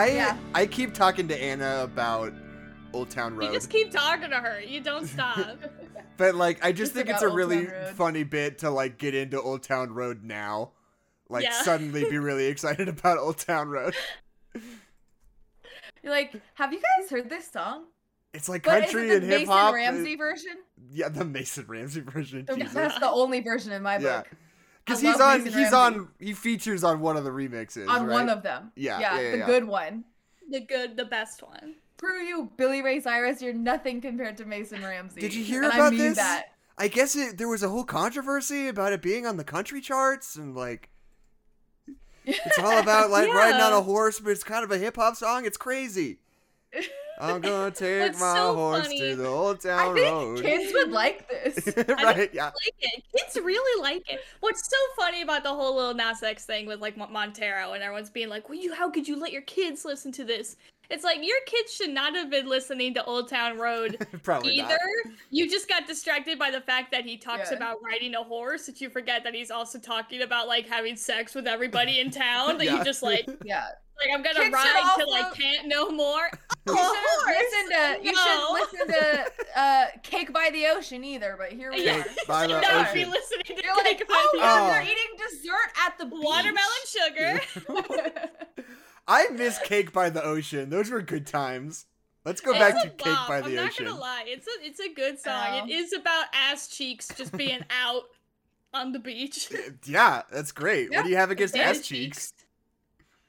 I Yeah. I keep talking to Anna about Old Town Road. You just keep talking to her. You don't stop. but like I just Just think it's a Old really funny bit to like get into Old Town Road now, like Yeah. suddenly be really excited about Old Town Road. You're like, have you guys heard this song? It's like But country is it and the hip Mason. Ramsey uh, version? Yeah, the Mason Ramsey version. Jesus. That's the only version in my Yeah. book. Because he's on, Mason he's Ramsey. on, he features on one of the remixes. On right? one of them. Yeah, Yeah, yeah, yeah, the yeah. good one. the good, the best one. Screw you, Billy Ray Cyrus. You're nothing compared to Mason Ramsey. Did you hear and about I mean this? that. I guess it, there was a whole controversy about it being on the country charts and like it's all about like riding on a horse, but it's kind of a hip hop song. It's crazy. I'm gonna take my so horse funny- to the old town I think road. kids would like this. right? Yeah. like it. Kids really like it. What's so funny about the whole Lil Nas X thing with like Montero and everyone's being like, "Well, you, how could you let your kids listen to this?" It's like your kids should not have been listening to Old Town Road Probably either. not. You just got distracted by the fact that he talks Yeah. about riding a horse that you forget that he's also talking about like having sex with everybody in town. That Yeah. you just like, yeah. like I'm gonna Kids ride till I can't no more. You shouldn't listen to you No. shouldn't listen to uh, "Cake by the Ocean" either. But here we Yeah. are. Cake by the Should not be listening to You're like, by oh, the yeah, Oh. they're eating dessert at the beach. Watermelon sugar. I miss Cake by the Ocean. Those were good times. Let's go It's back a to Cake by the Ocean. I'm Ocean. not gonna lie, it's a it's a good song. Oh. It is about ass cheeks just being out on the beach. Yeah, that's great. Yeah, what do you have against Ass ass cheeks?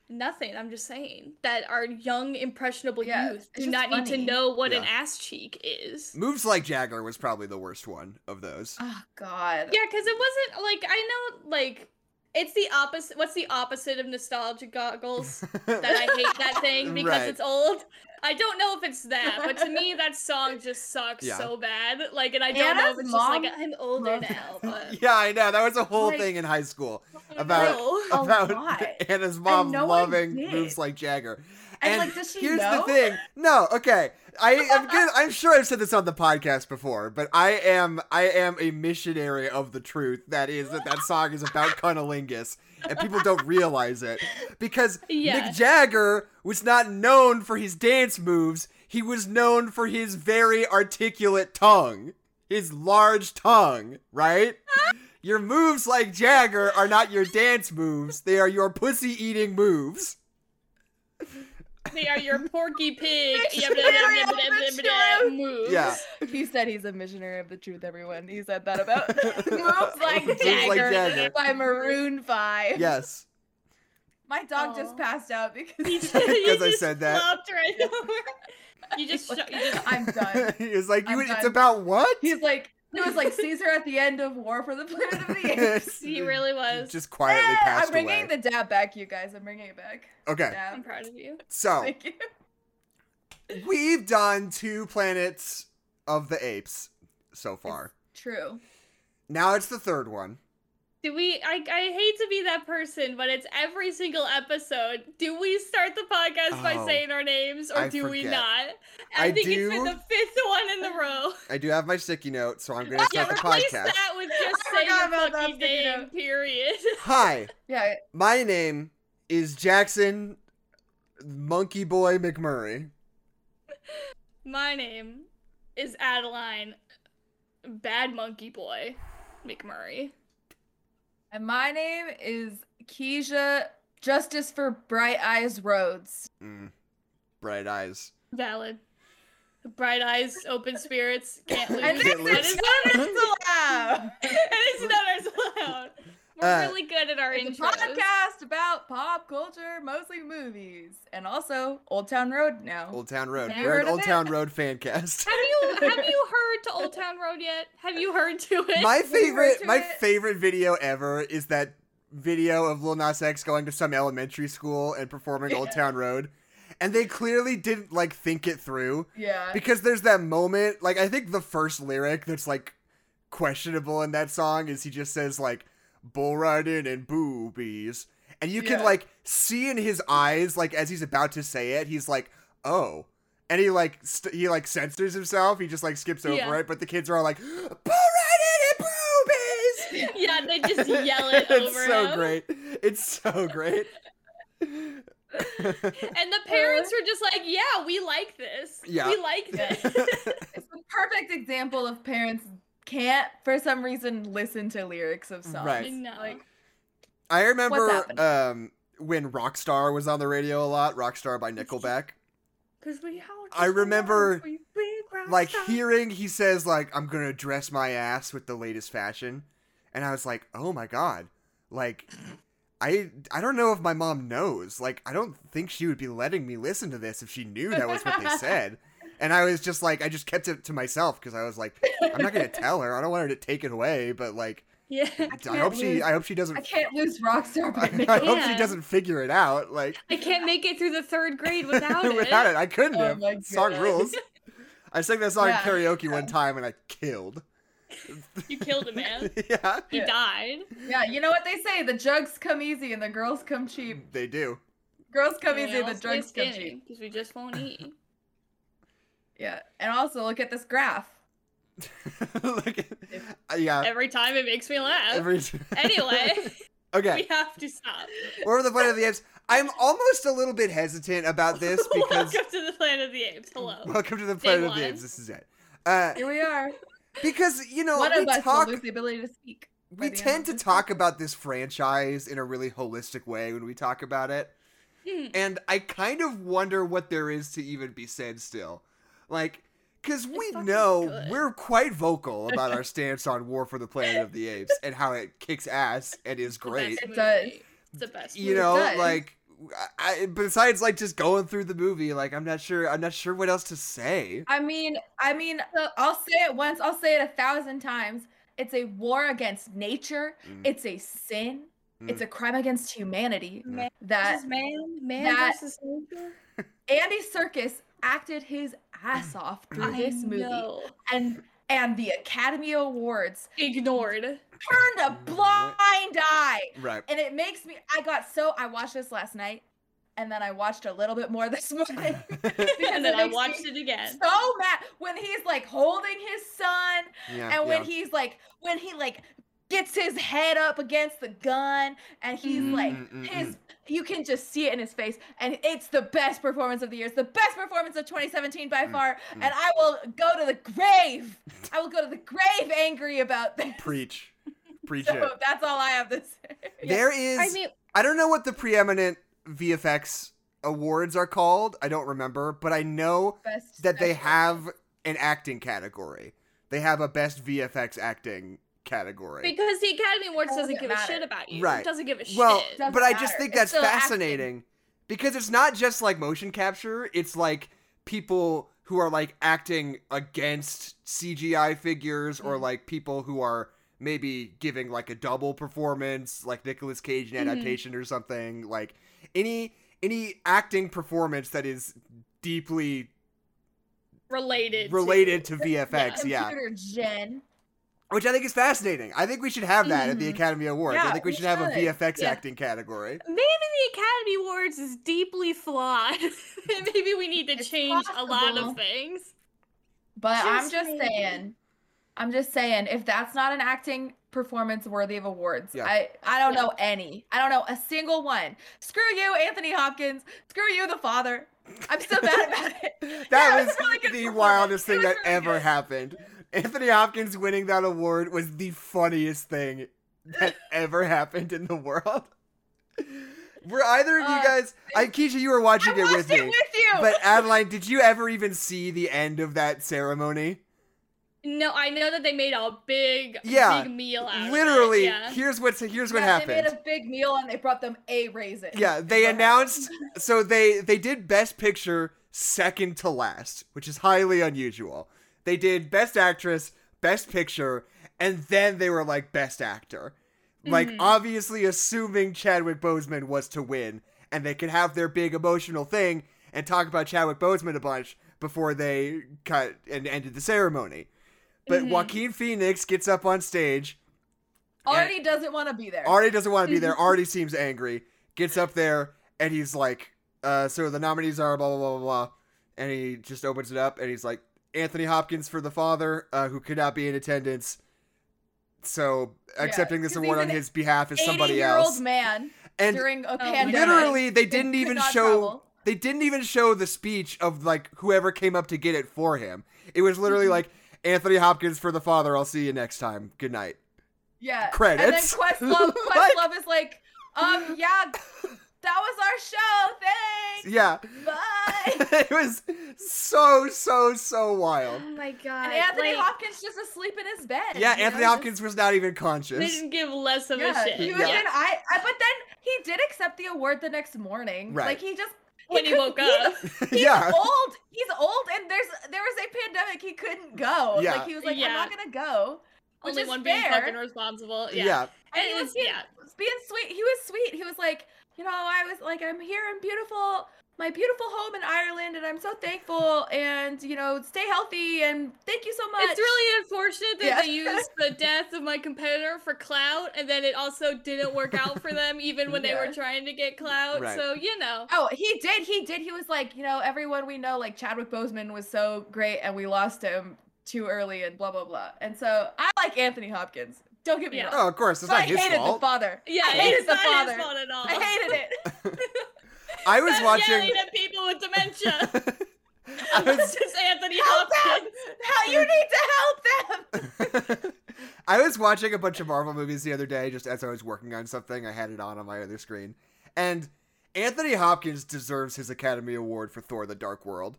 Nothing. I'm just saying that our young impressionable Yeah, youth do just not need to know what an ass cheek is. Moves like Jagger was probably the worst one of those. Oh God. Yeah, because it wasn't like I know like it's the opposite. What's the opposite of nostalgia goggles? that I hate that thing because Right. it's old. I don't know if it's that, but to me that song just sucks Yeah. so bad. Like, and I don't know if Anna's it's just like I'm older loves now, but yeah, I know. That was a whole Like- thing in high school about No. A about. Anna's mom no loving moves like Jagger. And, like, does she here's know? the thing. No, okay. I am good. I'm sure I've said this on the podcast before, but I am I am a missionary of the truth. That is that that song is about cunnilingus, and people don't realize it because Yeah. Mick Jagger was not known for his dance moves. He was known for his very articulate tongue, his large tongue. Right. Your moves like Jagger are not your dance moves. They are your pussy eating moves. They are your Porky Pig Missionary of the truth. moves. Yeah. He said he's a missionary of the truth. Everyone. He said that about moves like Moves Jagger, like Jagger. by Maroon Five. Yes. My dog Aw. just passed out because You he's. just- Because I said that. flopped right. You just, sh- you just I'm done. He's like, you, it's about what? He's like, it was like Caesar at the end of War for the Planet of the Apes. he really was. Just quietly Eh, passed I'm bringing away. the dab back, you guys. I'm bringing it back. okay, I'm proud of you. so Thank you. we've done two planets of the apes so far. True. Now it's the third one. Do we? I, I hate to be that person, but it's every single episode. Do we start the podcast by Oh, saying our names, or I do we not? I, I think it's been the fifth one in the row. I do have my sticky note, so I'm going to Yeah, start the podcast. that with just I say forgot your about that fucking sticky name. note. Period. Hi, Yeah. my name is Jackson Monkey Boy McMurray. My name is Adeline, Bad Monkey Boy, McMurray. And my name is Keisha Justice for Bright Eyes Roads. Mm. Bright eyes. Valid. Bright eyes, open spirits, can't lose. And this Can't this lose. is allowed. and it's not ours allowed. We're Uh, really good at our It's a intros. podcast about pop culture, mostly movies, and also Old Town Road now. Old Town Road. Never We're an of Old it. Town Road fan cast. Have you have you heard to Old Town Road yet? Have you heard to it? my favorite my it? favorite video ever is that video of Lil Nas X going to some elementary school and performing Old Town Road. And they clearly didn't like think it through Yeah. because there's that moment like I think the first lyric that's like questionable in that song is he just says like bull riding and boobies and you can Yeah. like see in his eyes like as he's about to say it he's like oh and he like st- he like censors himself he just like skips over Yeah. it but the kids are all like bull riding and boobies yeah, they just yell it over it's so him. great it's so great And the parents were just like, "Yeah, we like this. Yeah. We like this." It's a perfect example of parents can't, for some reason, listen to lyrics of songs. Right. No. Like, I remember um, when Rockstar was on the radio a lot. Rockstar by Nickelback. Because we I remember, like hearing he says like I'm gonna dress my ass with the latest fashion, and I was like, oh my god, like. I I don't know if my mom knows. Like I don't think she would be letting me listen to this if she knew that was what they said. And I was just like I just kept it to myself because I was like I'm not gonna tell her. I don't want her to take it away, but like Yeah. I, can't hope she I hope she doesn't I can't lose Rockstar by I, I hope she doesn't figure it out. Like I can't make it through the third grade without it. without it, I couldn't Oh have. Song rules. I sang that song Yeah. in karaoke one time and I killed. You killed a man. yeah, He Yeah. died. Yeah, you know what they say: the jugs come easy and the girls come cheap. they do. Girls come easy, And the drugs come cheap. Because we just won't eat. Yeah, and also look at this graph. Look at- uh, yeah. Every time it makes me laugh. Every Anyway, okay. we have to stop. War of the Planet of the Apes. I'm almost a little bit hesitant about this because Welcome to the Planet of the Apes. Hello. welcome to the Planet of the. Apes. This is it. Uh, Here we are. because you know One we of us talk, will lose the ability to speak. we tend to talk about this franchise in a really holistic way when we talk about it. Hmm. and I kind of wonder what there is to even be said still. Like, because we know good. we're quite vocal about our stance on War for the Planet of the Apes and how it kicks ass and is great. best It does. movie. It's the best. You know, does. like, I, besides like just going through the movie, like I'm not sure, I'm not sure what else to say. I mean, I mean, I'll say it once. I'll say it a thousand times. It's a war against nature. Mm. It's a sin. It's Mm. a crime against humanity. Man That man, man that- versus nature. Andy Serkis acted his ass mm. off through I this movie, know. and and the Academy Awards Ignored. turned a blind eye. Right. And it makes me. I got so. I watched this last night, and then I watched a little bit more this morning. And then I watched it again. So mad when he's like holding his son, Yeah. and when yeah. he's like when he like gets his head up against the gun, and he's Mhm. like Mm, mm, his. You can just see it in his face, and it's the best performance of the year. It's the best performance of 2017 by Mm, far, mm. and I will go to the grave. I will go to the grave angry about this. Preach. Preach So it. that's all I have to say. There is. I mean, I don't know what the preeminent VFX awards are called. I don't remember, but I know Best that they have an acting category. They have a best VFX acting category. because the Academy Awards Doesn't doesn't give a shit about you. Right. It doesn't give a well, shit. Doesn't but I just matter. think that's still acting. fascinating because it's not just like motion capture, it's like people who are like acting against CGI figures or Mhm. like people who are maybe giving like a double performance like Nicolas Cage in Mhm. adaptation or something like any any acting performance that is deeply related. related to VFX, yeah. Computer gen. Which I think is fascinating. I think we should have that at the Mhm. Academy Awards. Yeah, I think we we should have a should. VFX Yeah. acting category. Maybe the Academy Awards is deeply flawed. Maybe we need to It's change a lot of things. But I'm Just just maybe. saying. I'm just saying, if that's not an acting performance worthy of awards, Yeah. I I don't Yeah. know any. I don't know a single one. Screw you, Anthony Hopkins. Screw you, the father. I'm so mad about it. That Yeah, it was really the wildest thing was that really ever good. happened. Anthony Hopkins winning that award was the funniest thing that ever happened in the world. Were either of you Uh, guys? I Keisha, you were watching I it with it me. with you. But Adeline, did you ever even see the end of that ceremony? No, I know that they made a big, Yeah, big meal out of it. Literally, Yeah. here's what's here's what happened. They made a big meal and they brought them a raisin. Yeah, they announced so they they did best picture second to last, which is highly unusual. They did best actress, best picture, and then they were like best actor. Like Mhm. obviously assuming Chadwick Boseman was to win and they could have their big emotional thing and talk about Chadwick Boseman a bunch before they cut and ended the ceremony. But Mhm. Joaquin Phoenix gets up on stage Artie doesn't want to be there. Artie doesn't want to be there. Artie seems angry. Gets up there and he's like, uh, so the nominees are blah blah blah blah blah. And he just opens it up and he's like, Anthony Hopkins for the father, uh, who could not be in attendance. So accepting this award on his behalf is somebody 80-year-old else. man. And during a Oh, pandemic. literally, they didn't even show. travel. They didn't even show the speech of like whoever came up to get it for him. It was literally Mm-hmm. like Anthony Hopkins for the father. I'll see you next time. Good night. Yeah. Credits. And then Questlove, Like- Questlove is like, um, yeah, that was our show. Thanks. Yeah, Bye. it was so so so wild. Oh my god. And Anthony like, Hopkins just asleep in his bed. Yeah, Anthony know, Hopkins was not even conscious. They didn't give less of Yeah, a shit. he was Yeah. in I, I. But then he did accept the award the next morning. Right. Like he just when he couldn't- woke up. He's yeah, old. He's old, and there's there was a pandemic. He couldn't go. Yeah. Like he was like, Yeah. I'm not gonna go. Which Only is one fair. being fucking responsible. yeah, Yeah. And It he was is- being, yeah. was being sweet. He was sweet. He was like, you know, I was like, I'm here in beautiful, my beautiful home in Ireland, and I'm so thankful. And you know, stay healthy, and thank you so much. It's really unfortunate that Yeah. they used the death of my competitor for clout, and then it also didn't work out for them, even when they were trying to get clout. Right. So you know, Oh, he did. He did. He was like, you know, everyone we know, like Chadwick Boseman was so great, and we lost him too early, and blah blah blah. And so I like Anthony Hopkins. Don't get me Yeah. wrong. Oh, of course, it's So I not his hated fault. the father. yeah, I hated it's the not father. his fault at all. I hated it. I was Stop watching. yelling at people with dementia. I was This is Anthony! Hopkins. How you need to help them? I was watching a bunch of Marvel movies the other day just as I was working on something. I had it on on my other screen. And Anthony Hopkins deserves his Academy Award for Thor the Dark World.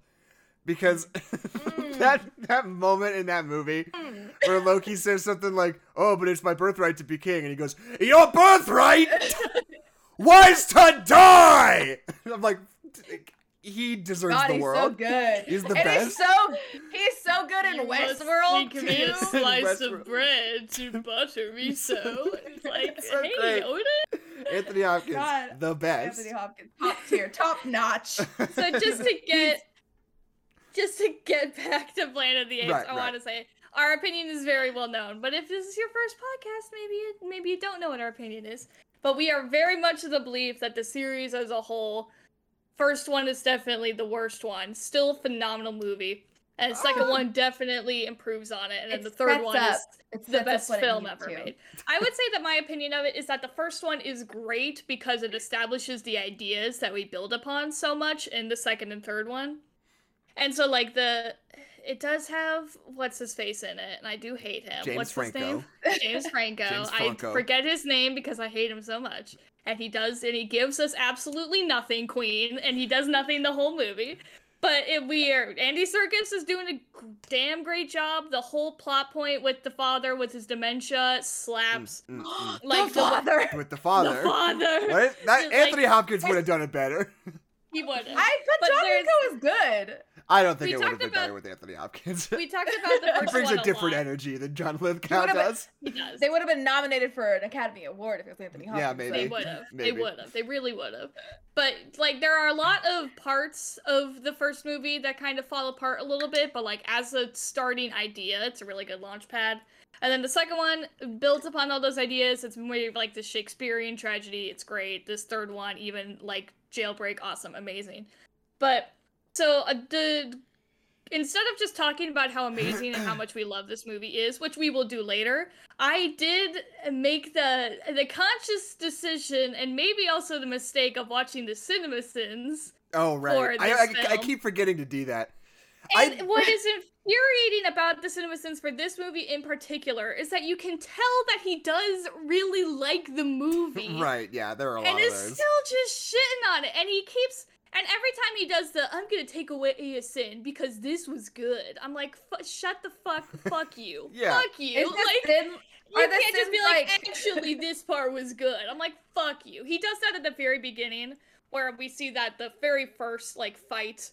Because that that moment in that movie where Loki says something like, "Oh, but it's my birthright to be king," and he goes, "Your birthright was to die." I'm like, he deserves God, the he's world. so good. He's the and best. he's so he's so good in You must Westworld think of me a too. slice Westworld. of bread to butter me so. It's like, So hey, great. Yoda. Anthony Hopkins, God, the best. Anthony Hopkins, top tier, top notch. So just to get, just to get back to Planet of the Apes, Right, I right. want to say our opinion is very well known. But if this is your first podcast, maybe you, maybe you don't know what our opinion is. But we are very much of the belief that the series as a whole, first one is definitely the worst one. Still a phenomenal movie. And the second Ah. one definitely improves on it. And then It the third one up- is the best film ever to. made. I would say that my opinion of it is that the first one is great because it establishes the ideas that we build upon so much in the second and third one. And so like the it does have what's his face in it, and I do hate him. James what's Franco. his name? James Franco. James I Franco. forget his name because I hate him so much. And he does and he gives us absolutely nothing, Queen, and he does nothing the whole movie. But it, we are Andy Serkis is doing a g- damn great job. The whole plot point with the father with his dementia slaps. Mm, mm, Like the father. mm. With the father. The father. Right? That, Like, Anthony Hopkins would have done it better. He would. I but, But John there's- Rico is good. I don't think We it would have been about- better with Anthony Hopkins. We talked about the first he first brings one a different lot. energy than John Lithgow would've been- does. He does. They would have been nominated for an Academy Award if it was Anthony Hopkins. Yeah, so- They would have. They would have. They really would have. But like, there are a lot of parts of the first movie that kind of fall apart a little bit. But like, as a starting idea, it's a really good launch pad. And then the second one builds upon all those ideas. It's more like the Shakespearean tragedy. It's great. This third one, even like Jailbreak, awesome, amazing. But so uh, the instead of just talking about how amazing and how much we love this movie is, which we will do later, I did make the the conscious decision and maybe also the mistake of watching the CinemaSins. Oh, right. For I, I, I keep forgetting to do that. And I- what is infuriating about the CinemaSins for this movie in particular is that you can tell that he does really like the movie. Right, yeah, there are a lot and of is still just shitting on it. And he keeps and every time he does the I'm gonna take away a sin because this was good. I'm like, "Fu- shut the fuck fuck you. Yeah. Fuck you. Like Sin- you can't just be like, like- actually this part was good. I'm like, fuck you. He does that at the very beginning where we see that the very first like fight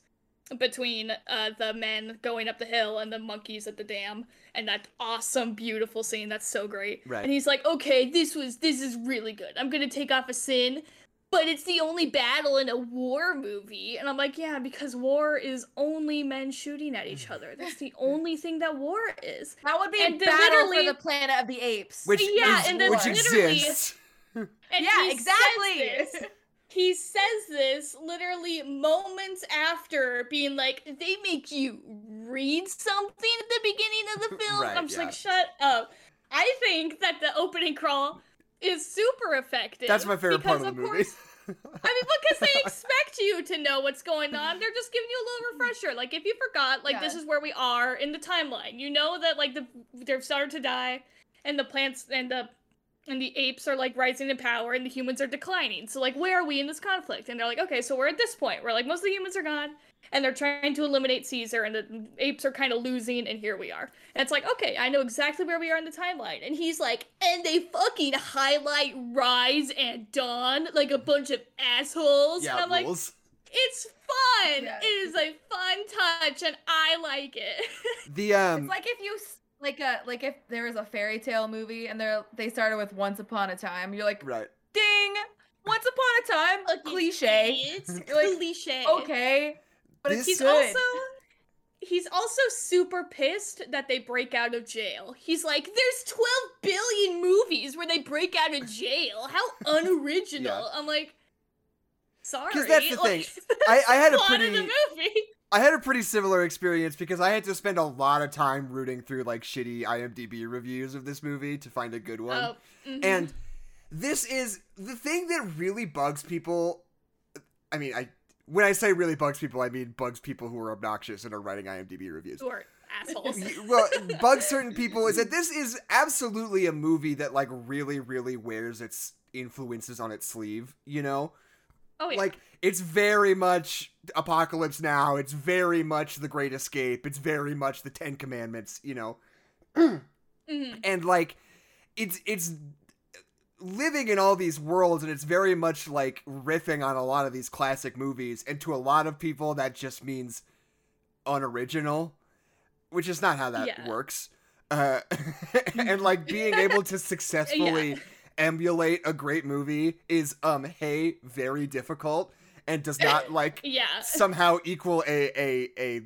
between uh the men going up the hill and the monkeys at the dam and that awesome beautiful scene that's so great Right. and he's like okay this was this is really good i'm gonna take off a sin but it's the only battle in a war movie and i'm like yeah because war is only men shooting at each mm. other that's the only thing that war is That would be And a battle literally- for the Planet of the Apes. Which, Yeah, is, and then which literally- exists. And yeah, exactly. Says this, he says this literally moments after being like, they make you read something at the beginning of the film. Right, I'm just yeah. like, shut up. I think that the opening crawl is super effective. That's my favorite part of the because, movie. course, I mean, because they expect you to know what's going on. They're just giving you a little refresher. Like if you forgot, like this is where we are in the timeline. You know that like the they've started to die, and the plants and the and the apes are like rising in power, and the humans are declining. So like, where are we in this conflict? And they're like, okay, so we're at this point where like most of the humans are gone, and they're trying to eliminate Caesar, and the apes are kind of losing, and here we are. And it's like, okay, I know exactly where we are in the timeline. And he's like, and they fucking highlight Rise and Dawn like a bunch of assholes. yeah, and I'm like, it's fun. Yeah. It is a fun touch, and I like it. The um, It's like if you s- like a like if there was a fairy tale movie and they they started with Once Upon a Time. You're like, right. ding, Once Upon a Time, a cliche. It's like, cliche. Okay, but This- it's He's good. also he's also super pissed that they break out of jail. He's like, "There's 12 billion movies where they break out of jail. How unoriginal." I'm like, "Sorry." Because that's the like, thing. I, I had a plot of pretty the movie. I had a pretty similar experience because I had to spend a lot of time rooting through like shitty IMDb reviews of this movie to find a good one. Oh, mhm. And this is the thing that really bugs people. I mean, I when I say really bugs people, I mean bugs people who are obnoxious and are writing IMDb reviews. who are assholes. Well, bugs certain people is that this is absolutely a movie that like really, really wears its influences on its sleeve. You know, oh yeah. like it's very much Apocalypse Now. It's very much The Great Escape. It's very much The Ten Commandments. You know, Mhm. and like it's it's living in all these worlds and it's very much like riffing on a lot of these classic movies and to a lot of people that just means unoriginal which is not how that Yeah. works uh and like being able to successfully emulate a great movie is um hey very difficult and does not like Yeah. somehow equal a a a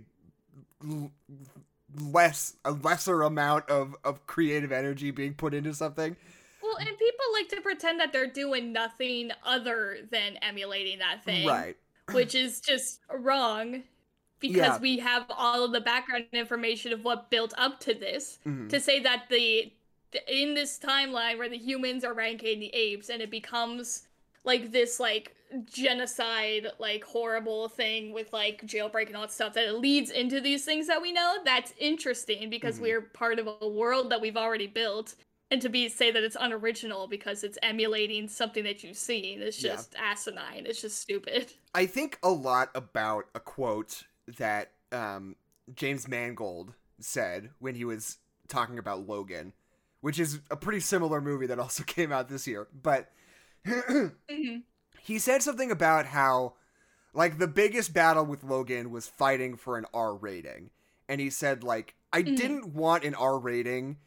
less a lesser amount of of creative energy being put into something. Well, and people like to pretend that they're doing nothing other than emulating that thing. Right. which is just wrong because Yeah. we have all of the background information of what built up to this Mhm. to say that the in this timeline where the humans are ranking the apes and it becomes like this like genocide like horrible thing with like jailbreak and all that stuff that it leads into these things that we know that's interesting because Mhm. we're part of a world that we've already built and to be say that it's unoriginal because it's emulating something that you've seen is Yeah. just asinine it's just stupid I think a lot about a quote that um, James Mangold said when he was talking about Logan, which is a pretty similar movie that also came out this year. But hmm he said something about how like the biggest battle with Logan was fighting for an R rating. And he said like I Mhm. didn't want an R rating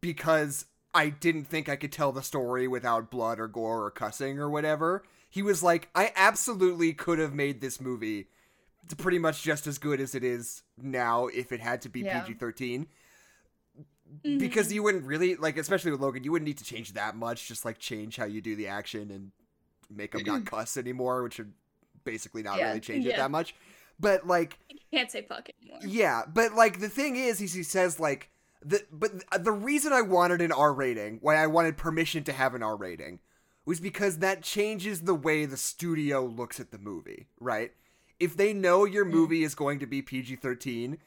because I didn't think I could tell the story without blood or gore or cussing or whatever. He was like I absolutely could have made this movie pretty much just as good as it is now if it had to be Yeah. PG-13 Mm-hmm. because you wouldn't really like especially with Logan you wouldn't need to change that much just like change how you do the action and make them not cuss anymore which would basically not Yeah. really change it that much but like you can't say fuck anymore. yeah but like the thing is is he says like the but the reason I wanted an R rating why I wanted permission to have an R rating was because that changes the way the studio looks at the movie right if they know your Mm. movie is going to be PG-13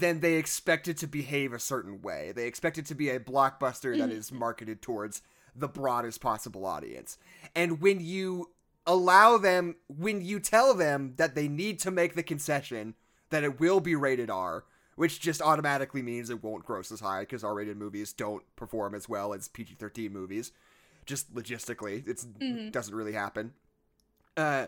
then they expect it to behave a certain way. They expect it to be a blockbuster that Mhm. marketed towards the broadest possible audience. And when you allow them, when you tell them that they need to make the concession that it will be rated R, which just automatically means it won't gross as high because R-rated movies don't perform as well as PG-13 movies. Just logistically, it Mhm. doesn't really happen. Uh,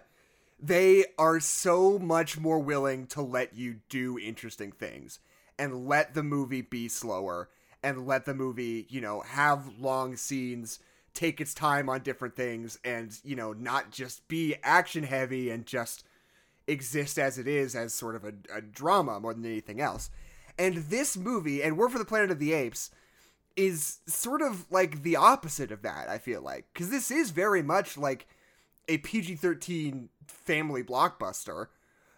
they are so much more willing to let you do interesting things and let the movie be slower and let the movie, you know, have long scenes, take its time on different things and, you know, not just be action heavy and just exist as it is as sort of a, a drama more than anything else. And this movie, and War for the Planet of the Apes, is sort of like the opposite of that, I feel like. Because this is very much like a PG 13 family blockbuster,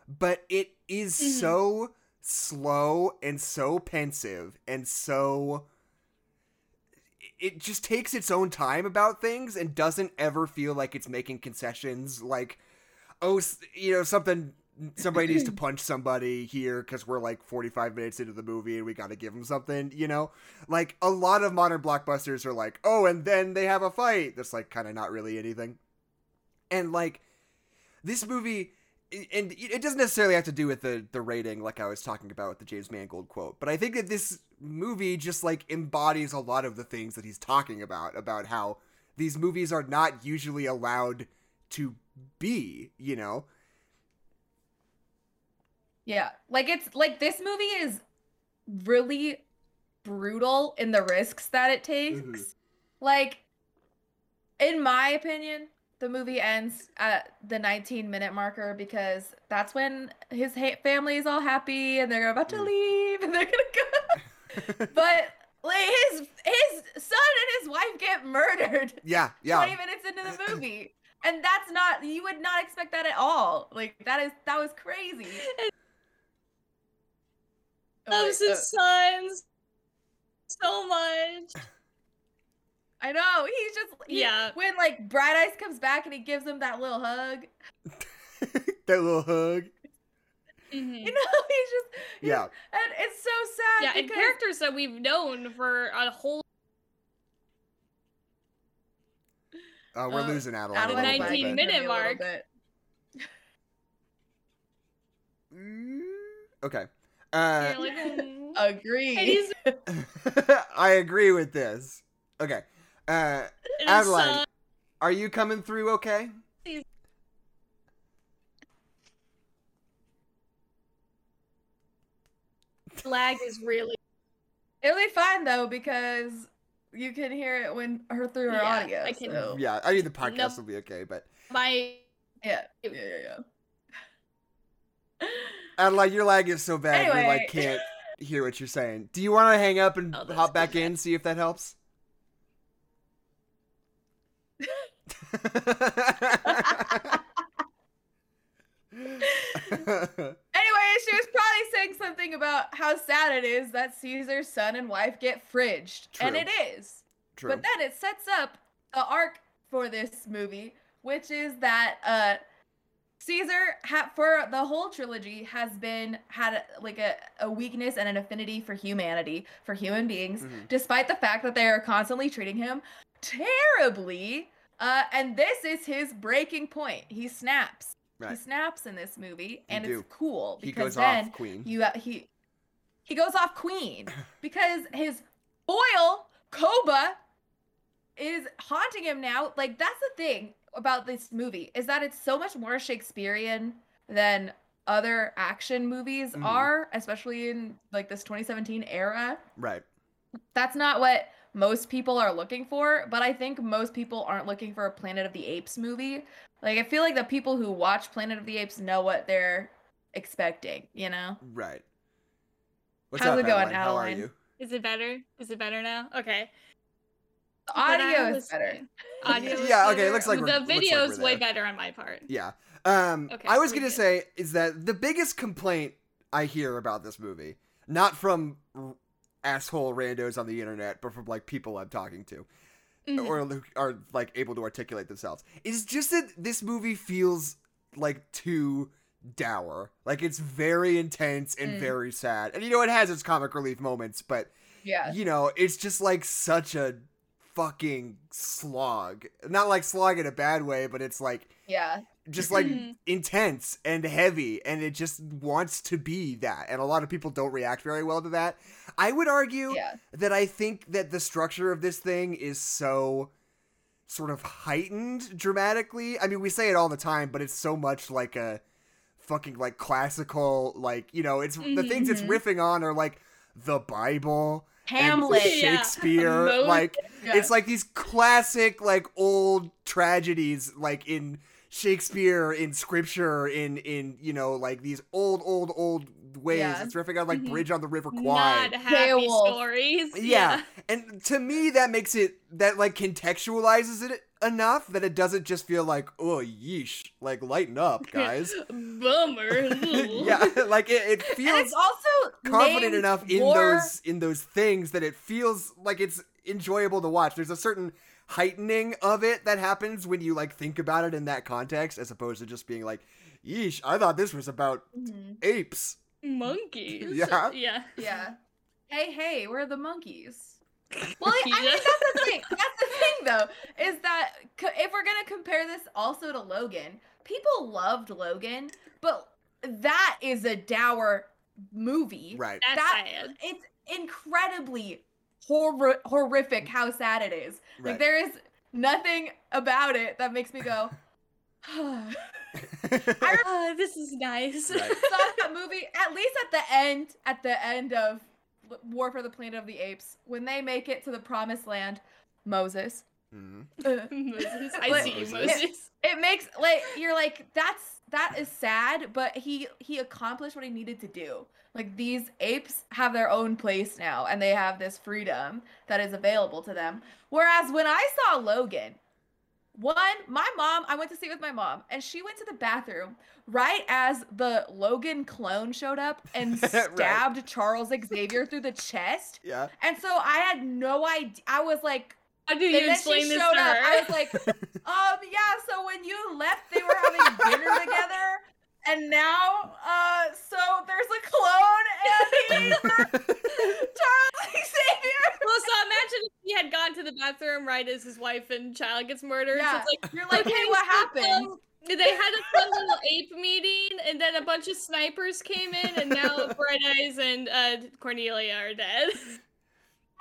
but it is Mhm. so slow and so pensive and so. it just takes its own time about things and doesn't ever feel like it's making concessions like oh you know something somebody needs to punch somebody here because we're like 45 minutes into the movie and we got to give them something you know like a lot of modern blockbusters are like oh and then they have a fight that's like kind of not really anything and like this movie and it doesn't necessarily have to do with the the rating like I was talking about with the James Mangold quote, but I think that this movie just like embodies a lot of the things that he's talking about about how these movies are not usually allowed to be, you know. Yeah. Like it's like this movie is really brutal in the risks that it takes. Mhm. Like in my opinion, the movie ends at the 19 minute marker because that's when his ha- family is all happy and they're about to Mm. leave and they're going to go. but like his his son and his wife get murdered yeah, yeah. 20 minutes into the movie. And that's not you would not expect that at all. Like that is that was crazy. Oh, Loves wait, uh, his sons so much. I know. He's just he- Yeah. When like Bright Eyes comes back and he gives him that little hug, that little hug. Mhm. you know, he's just he's- Yeah. and it's so sad. Yeah, and characters that we've known for a whole Uh, we're Uh, losing Adeline. Adeline a little was 19 minute a mark. Mm, Okay. Uh, like, "Mm." Agree. And he's I agree with this. Okay. Uh, and his Adeline, son- are you coming through okay? lag is really It'll be fine though because you can hear it when her through her Yeah, audio. I can- so- Yeah, I mean the podcast Nope. will be okay, but my yeah, yeah, yeah, yeah. Adeline, your lag is so bad we like can't hear what you're saying. Do you want to hang up and Oh, hop back okay. in see if that helps? Anyway, she was probably saying something about how sad it is that Caesar's son and wife get fridged. And it is. True. But then it sets up the arc for this movie, which is that uh Caesar ha- for the whole trilogy has been had a, like a, a weakness and an affinity for humanity, for human beings, Mhm. despite the fact that they are constantly treating him terribly. Uh, and this is his breaking point. He snaps. He snaps in this movie, and do. it's cool He because goes then off, Queen. you uh, he he goes off queen because his foil Koba is haunting him now. Like that's the thing about this movie is that it's so much more Shakespearean than other action movies Mhm. are, especially in like this 2017 era. Right. That's not what most people are looking for, but I think most people aren't looking for a Planet of the Apes movie. Like I feel like the people who watch Planet of the Apes know what they're expecting, you know? Right. What's How's up, it going, Adeline? How are you? is it better? Is it better now? Okay. The audio is better. Audio is Yeah, okay, it looks like the we're- looks like video's we're way better on my part. Yeah. Um, Okay, I was gonna good. say is that the biggest complaint I hear about this movie, not from r- asshole randos on the internet, but from like people I'm talking to, Mhm. or who are like able to articulate themselves, is just that this movie feels like too dour. Like it's very intense and Mm. very sad, and you know it has its comic relief moments, but Yeah. you know, it's just like such a fucking slog. Not like slog in a bad way, but it's like Yeah. just like Mhm. intense and heavy and it just wants to be that. And a lot of people don't react very well to that. I would argue Yeah. that I think that the structure of this thing is so sort of heightened dramatically. I mean, we say it all the time, but it's so much like a fucking like classical like, you know, it's the things it's Mhm. riffing on are like the Bible and Hamlet. Yeah. Shakespeare, Most- like Yeah. it's like these classic like old tragedies like in Shakespeare, in scripture, in in you know like these old old old ways. Yeah. It's riffing on like Mhm. Bridge on the River Kwai. Not happy Beowulf. stories. yeah. and to me that makes it that like contextualizes it enough that it doesn't just feel like oh yeesh, like lighten up, guys. Bummer. yeah, like it, it and feels it's also confident enough in War- those in those things that it feels like it's enjoyable to watch. There's a certain heightening of it that happens when you like think about it in that context, as opposed to just being like, "Yeesh, I thought this was about Mhm. apes." Monkeys. Yeah. Yeah. Yeah. Hey, hey, we're the monkeys. Well, I I mean, that's the thing. That's the thing, though, is that co- if we're gonna compare this also to Logan, people loved Logan, but that is a dour movie. Right. That's That- sad. It's incredibly hor- horrific how sad it is. Right. Like there is nothing about it that makes me go. I Oh, this is nice. Right. saw that movie at least at the end at the end of War for the Planet of the Apes when they make it to the promised land Moses Mhm. uh, Moses. I But- see Moses. Moses. it makes like you're like that's that is sad but he he accomplished what he needed to do like these apes have their own place now and they have this freedom that is available to them whereas when i saw logan one my mom i went to see with my mom and she went to the bathroom right as the logan clone showed up and Right. stabbed charles xavier through the chest Yeah. and so i had no idea i was like How do and you then explain she this showed to up. her? I was like, um, yeah. So when you left, they were having dinner together, and now, uh, so there's a clone, and he's Charles Xavier. well, so imagine if he had gone to the bathroom right as his wife and child gets murdered. Yeah, So it's like, you're like, hey, okay, what so, happened? um, they had a fun little ape meeting, and then a bunch of snipers came in, and now Bright Eyes and uh, Cornelia are dead.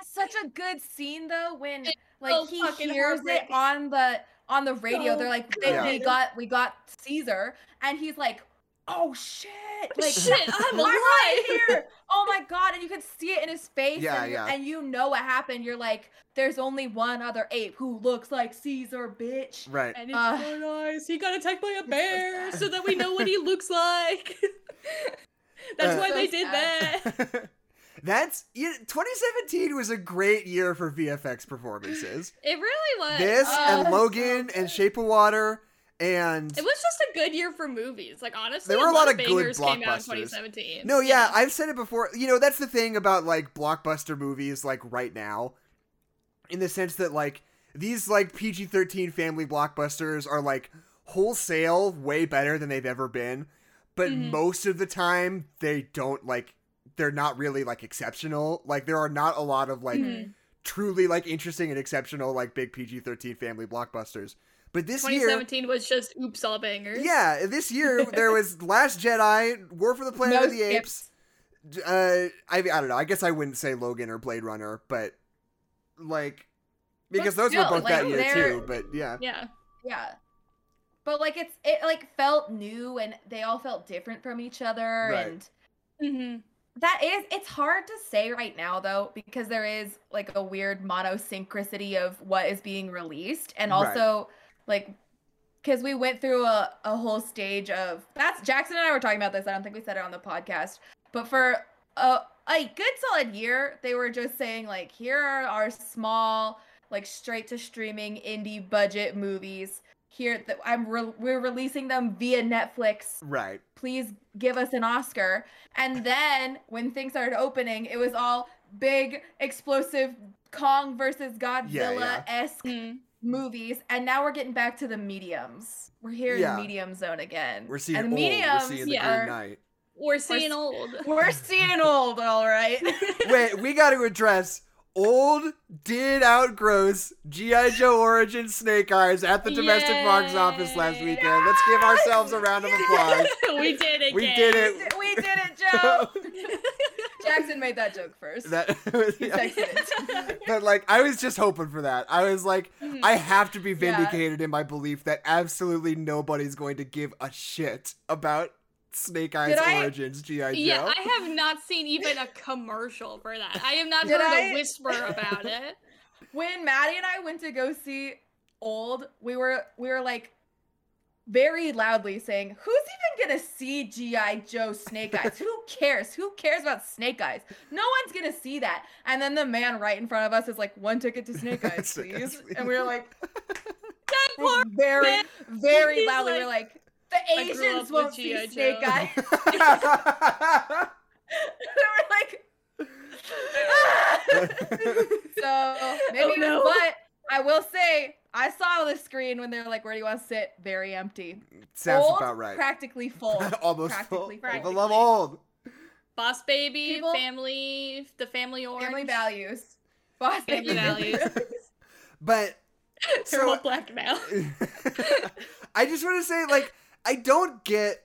Such a good scene though when like so he fucking hears it on the on the radio. So They're like, they, good. we got we got Caesar, and he's like, oh shit, like Shit, I'm I'm right alive. here. Oh my god, and you can see it in his face. Yeah, and, yeah. and you know what happened. You're like, there's only one other ape who looks like Caesar, bitch. Right. And it's Uh, so nice. He got attacked by a bear sad. so that we know what he looks like. That's Uh, why So they did sad. that. That's yeah, 2017 was a great year for VFX performances. It really was. This Oh, and so Logan and. Shape of Water and It was just a good year for movies. Like honestly, There were a lot of good bangers came out in blockbusters. 2017. No, yeah, I've said it before. You know, that's the thing about like blockbuster movies like right now in the sense that like these like PG-13 family blockbusters are like wholesale way better than they've ever been, but Mhm. most of the time they don't like they're not really like exceptional. Like there are not a lot of like Mhm. truly like interesting and exceptional like big PG-13 family blockbusters. But this year 2017 was just oops all bangers. yeah, this year there was Last Jedi, War for the Planet No of the Apes. skips. Uh, I I don't know. I guess I wouldn't say Logan or Blade Runner, but like because But those were still, both that year too. But yeah, Yeah. Yeah. But like it's it like felt new and they all felt different from each other Right. and hmm that is it's hard to say right now though because there is like a weird monosynchrony of what is being released and Right. Also like because we went through a, a whole stage of that's Jackson and I were talking about this. I don't think we said it on the podcast, but for a, a good solid year, they were just saying like, here are our small, like straight to streaming indie budget movies. Here, that I'm re- we're releasing them via Netflix right. please give us an Oscar. And then when things started opening, it was all big, explosive Kong versus Godzilla esque Mm. Movies. And now we're getting back to the mediums. We're here Yeah. in medium zone again. We're seeing and old. mediums We're seeing the yeah. Green Knight. We're seeing s- old. We're seeing old, all right. Wait, we got to address. Old did outgross G.I. Joe Origin Snake Eyes at the domestic box office last Yay. weekend. Let's give ourselves a round of applause. we did it. We did it. we did it, Joe. Jackson made that joke first. That he texted but like I was just hoping for that. I was like, Mhm. I have to be Mm-hmm. Yeah. vindicated in my belief that absolutely nobody's going to give a shit about Snake Eyes Did Origins GI Joe. Yeah, I have not seen even a commercial for that. I have not Did heard I? a whisper about it. when Maddie and I went to go see Old, we were we were like very loudly saying, "Who's even gonna see GI Joe Snake Eyes? Who cares? Who cares about Snake Eyes? No one's gonna see that." And then the man right in front of us is like, "One ticket to Snake Eyes, Snake Eyes, please." please. And we were like, That poor very, man. very He's loudly, we like, we're like, "The "I grew Asians won't see G.I. Snake Joe." Eyes." we're like. So maybe, Oh, no. but I will say I saw the screen when they're like, "Where do you want to sit?" Very empty. Sounds Old, about right. Practically full. Almost full. practically People practically. love old. Boss baby, People- family, the family orange. Family values. Boss Family values. But They're So- all black now. I just want to say, like, I don't get,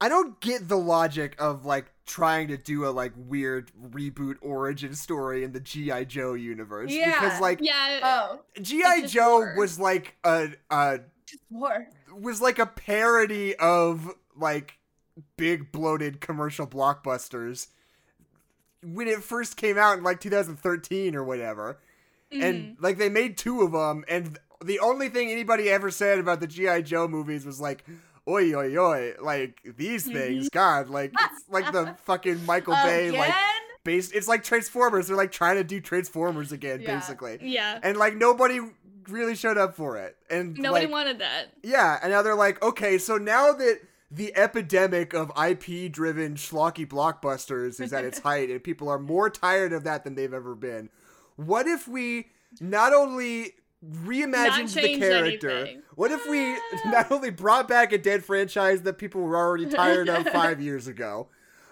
I don't get the logic of like trying to do a like weird reboot origin story in the GI Joe universe Yeah. because like Yeah. Oh, GI Joe war. was like a, a war. was like a parody of like big bloated commercial blockbusters when it first came out in like 2013 or whatever Mhm. and like they made two of them and the only thing anybody ever said about the gi joe movies was like oi oi oi like these mm-hmm. things god like it's like the fucking michael bay Again? like based it's like transformers they're like trying to do transformers again Yeah. basically yeah. and like nobody really showed up for it and Nobody like, wanted that. yeah, and now they're like, okay, so now that the epidemic of IP driven schlocky blockbusters is at its height and people are more tired of that than they've ever been, what if we not only reimagined the character, anything. what if we ah. not only brought back a dead franchise that people were already tired of five years ago,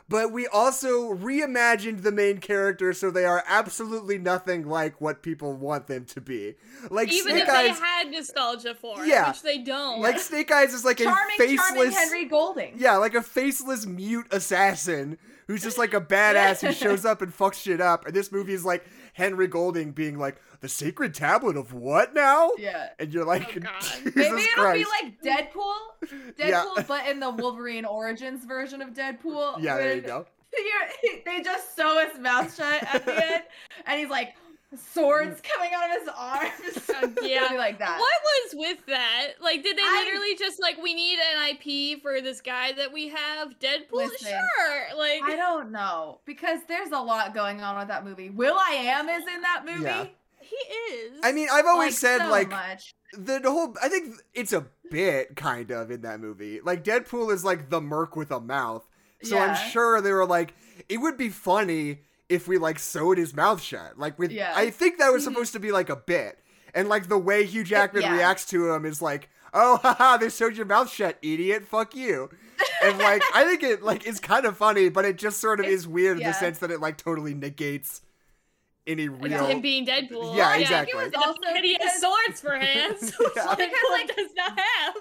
but we also reimagined the main character so they are absolutely nothing like what people want them to be. Like Even Snake if Eyes, they had nostalgia for Yeah. which they don't. like Snake Eyes is like Charming, a faceless charming Henry Golding. Yeah, like a faceless mute assassin who's just like a badass who shows up and fucks shit up. And this movie is like Henry Golding being like, the sacred tablet of what now? Yeah. And you're like, Oh, God. Jesus Maybe it'll Christ. be like Deadpool, Deadpool, Yeah. but in the Wolverine Origins version of Deadpool. yeah, there you go. they just sew his mouth shut at the end, and he's like swords coming out of his arms. Uh, yeah. Like that. What was with that? Like, did they I- literally just like we need an IP for this guy that we have? Deadpool, Listen, sure. Like, I don't know because there's a lot going on with that movie. Will I Am is in that movie. Yeah. he is. I mean, I've always Like, said, so like, much. the, the whole, I think it's a bit, kind of, in that movie. Like, Deadpool is like the merc with a mouth. So Yeah. I'm sure they were like, it would be funny if we like sewed his mouth shut. Like with Yeah. I think that was Mhm. supposed to be like a bit. And like the way Hugh Jackman yeah. reacts to him is like, "Oh, haha, they sewed your mouth shut, idiot. Fuck you." And like I think it like is kind of funny, but it just sort of It's- is weird in the sense that it like totally negates any real him being Deadpool. Yeah, I think exactly. it was And also and he has swords for hands, which Yeah. Deadpool like, does not have.